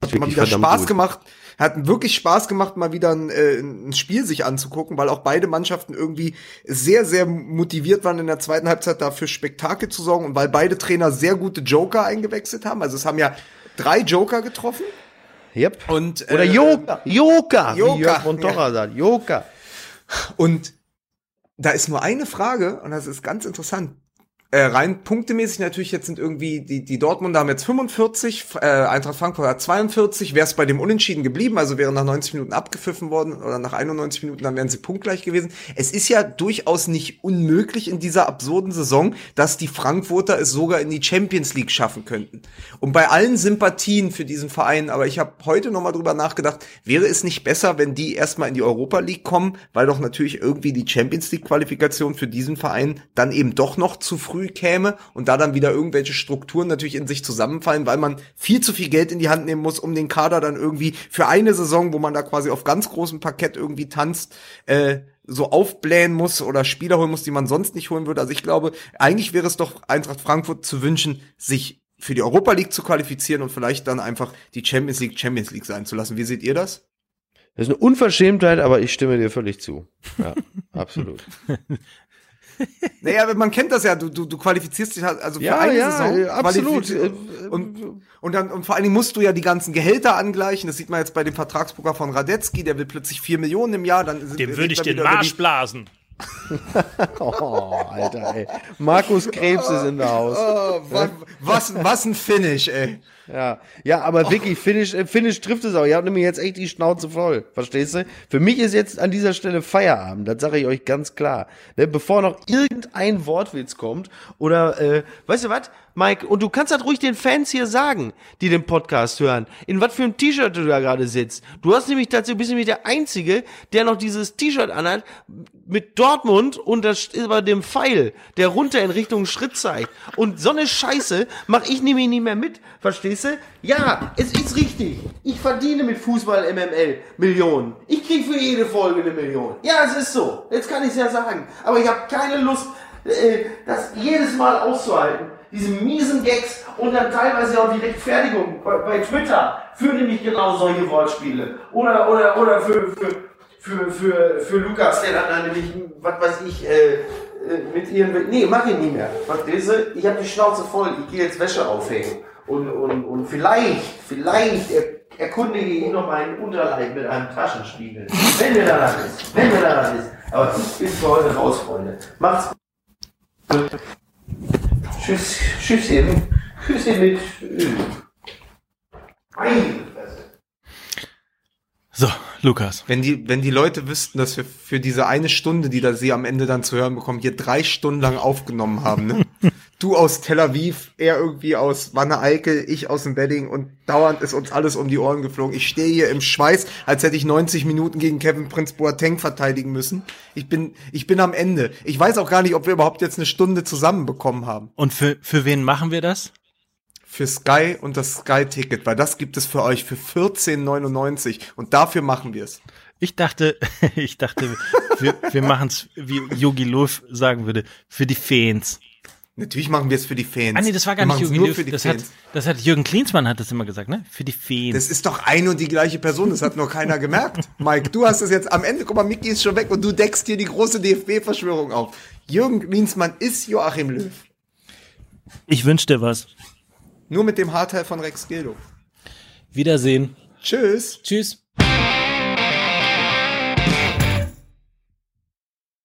S3: hat mal wieder Spaß
S1: gut.
S3: gemacht, hat wirklich Spaß gemacht, mal wieder ein, äh, ein Spiel sich anzugucken, weil auch beide Mannschaften irgendwie sehr, sehr motiviert waren in der zweiten Halbzeit dafür Spektakel zu sorgen und weil beide Trainer sehr gute Joker eingewechselt haben. Also es haben ja drei Joker getroffen
S1: Yep.
S3: und
S1: Oder
S3: äh,
S1: Joker, Joker, wie
S3: Joker,
S1: Jörg von
S3: ja.
S1: Sagt, Joker.
S3: Und da ist nur eine Frage, und das ist ganz interessant. Äh, rein punktemäßig natürlich jetzt sind irgendwie die, die Dortmunder haben jetzt 45, äh, Eintracht Frankfurt hat 42. Wäre es bei dem Unentschieden geblieben, also wäre nach 90 Minuten abgepfiffen worden oder nach 91 Minuten, dann wären sie punktgleich gewesen. Es ist ja durchaus nicht unmöglich in dieser absurden Saison, dass die Frankfurter es sogar in die Champions League schaffen könnten. Und bei allen Sympathien für diesen Verein, aber ich habe heute noch mal drüber nachgedacht, wäre es nicht besser, wenn die erstmal in die Europa League kommen, weil doch natürlich irgendwie die Champions League Qualifikation für diesen Verein dann eben doch noch zu früh käme und da dann wieder irgendwelche Strukturen natürlich in sich zusammenfallen, weil man viel zu viel Geld in die Hand nehmen muss, um den Kader dann irgendwie für eine Saison, wo man da quasi auf ganz großem Parkett irgendwie tanzt, äh, so aufblähen muss oder Spieler holen muss, die man sonst nicht holen würde. Also ich glaube, eigentlich wäre es doch Eintracht Frankfurt zu wünschen, sich für die Europa League zu qualifizieren und vielleicht dann einfach die Champions League Champions League sein zu lassen. Wie seht ihr das?
S1: Das ist eine Unverschämtheit, aber ich stimme dir völlig zu. Ja, absolut.
S3: Naja, man kennt das ja, du, du, du qualifizierst dich halt, also für
S1: Ja,
S3: eine
S1: ja,
S3: Saison.
S1: äh, absolut. Äh,
S3: Und, und dann, und vor allen Dingen musst du ja die ganzen Gehälter angleichen. Das sieht man jetzt bei dem Vertragsbrucher von Radetzky, der will plötzlich vier Millionen im Jahr. Dann sind-
S2: Dem würde ich den Marsch blasen.
S1: Oh, Alter, ey. Markus Krebs ist in der Haus.
S3: Oh, was, was, was ein Finish, ey.
S1: Ja, ja, aber wirklich, Finish, äh, Finish trifft es auch. Ihr habt nämlich jetzt echt die Schnauze voll. Verstehst du? Für mich ist jetzt an dieser Stelle Feierabend. Das sage ich euch ganz klar. Ne, bevor noch irgendein Wortwitz kommt oder, äh, weißt du was, Mike? Und du kannst das ruhig den Fans hier sagen, die den Podcast hören. In was für einem T-Shirt du da gerade sitzt. Du hast nämlich dazu, bist nämlich der Einzige, der noch dieses T-Shirt anhat mit Dortmund und das über dem Pfeil, der runter in Richtung Schritt zeigt. Und so eine Scheiße mach ich nämlich nicht mehr mit. Verstehst du? Ja, es ist richtig. Ich verdiene mit Fußball MML Millionen. Ich krieg für jede Folge eine Million. Ja, es ist so. Jetzt kann ich es ja sagen. Aber ich habe keine Lust, äh, das jedes Mal auszuhalten. Diese miesen Gags und dann teilweise auch die Rechtfertigung bei, bei Twitter für nämlich genau solche Wortspiele. Oder, oder, oder für, für, für, für, für Lukas, der dann nämlich, was weiß ich, äh, äh, mit ihren. Nee, mach ich nicht mehr. Verstehst du? Ich habe die Schnauze voll. Ich gehe jetzt Wäsche aufhängen. Und, und, und vielleicht, vielleicht er, erkundige ich noch meinen Unterleib mit einem Taschenspiegel. Wenn mir danach ist. Wenn mir danach ist. Aber ich bin für heute raus, Freunde. Macht's gut. Tschüss, Tschüsschen. Tschüsschen mit Öl. Meine Fresse.
S2: So, Lukas.
S3: Wenn die, wenn die Leute wüssten, dass wir für diese eine Stunde, die da sie am Ende dann zu hören bekommen, hier drei Stunden lang aufgenommen haben, ne? Du aus Tel Aviv, er irgendwie aus Wanne Eickel, ich aus dem Bedding und dauernd ist uns alles um die Ohren geflogen. Ich stehe hier im Schweiß, als hätte ich 90 Minuten gegen Kevin Prince Boateng verteidigen müssen. Ich bin, ich bin am Ende. Ich weiß auch gar nicht, ob wir überhaupt jetzt eine Stunde zusammenbekommen haben.
S2: Und für, für wen machen wir das?
S3: Für Sky und das Sky-Ticket, weil das gibt es für euch für 14,99 und dafür machen wir es.
S2: Ich dachte, ich dachte, wir, wir machen es, wie Yogi Löw sagen würde, für die Fans.
S3: Natürlich machen wir es für die Fans.
S2: Ah nee, das war gar
S3: Wir
S2: nicht Yogi
S3: nur
S2: Löw.
S3: für die
S2: Das hat,
S3: Fans.
S2: das hat Jürgen Klinsmann hat das immer gesagt, ne? Für die Fans.
S3: Das ist doch ein und die gleiche Person, das hat nur keiner gemerkt. Mike, du hast es jetzt am Ende, guck mal, Micky ist schon weg und du deckst hier die große DFB-Verschwörung auf. Jürgen Klinsmann ist Joachim Löw.
S2: ich wünsch dir was.
S3: Nur mit dem Haarteil von Rex Gildo.
S2: Wiedersehen.
S3: Tschüss.
S2: Tschüss.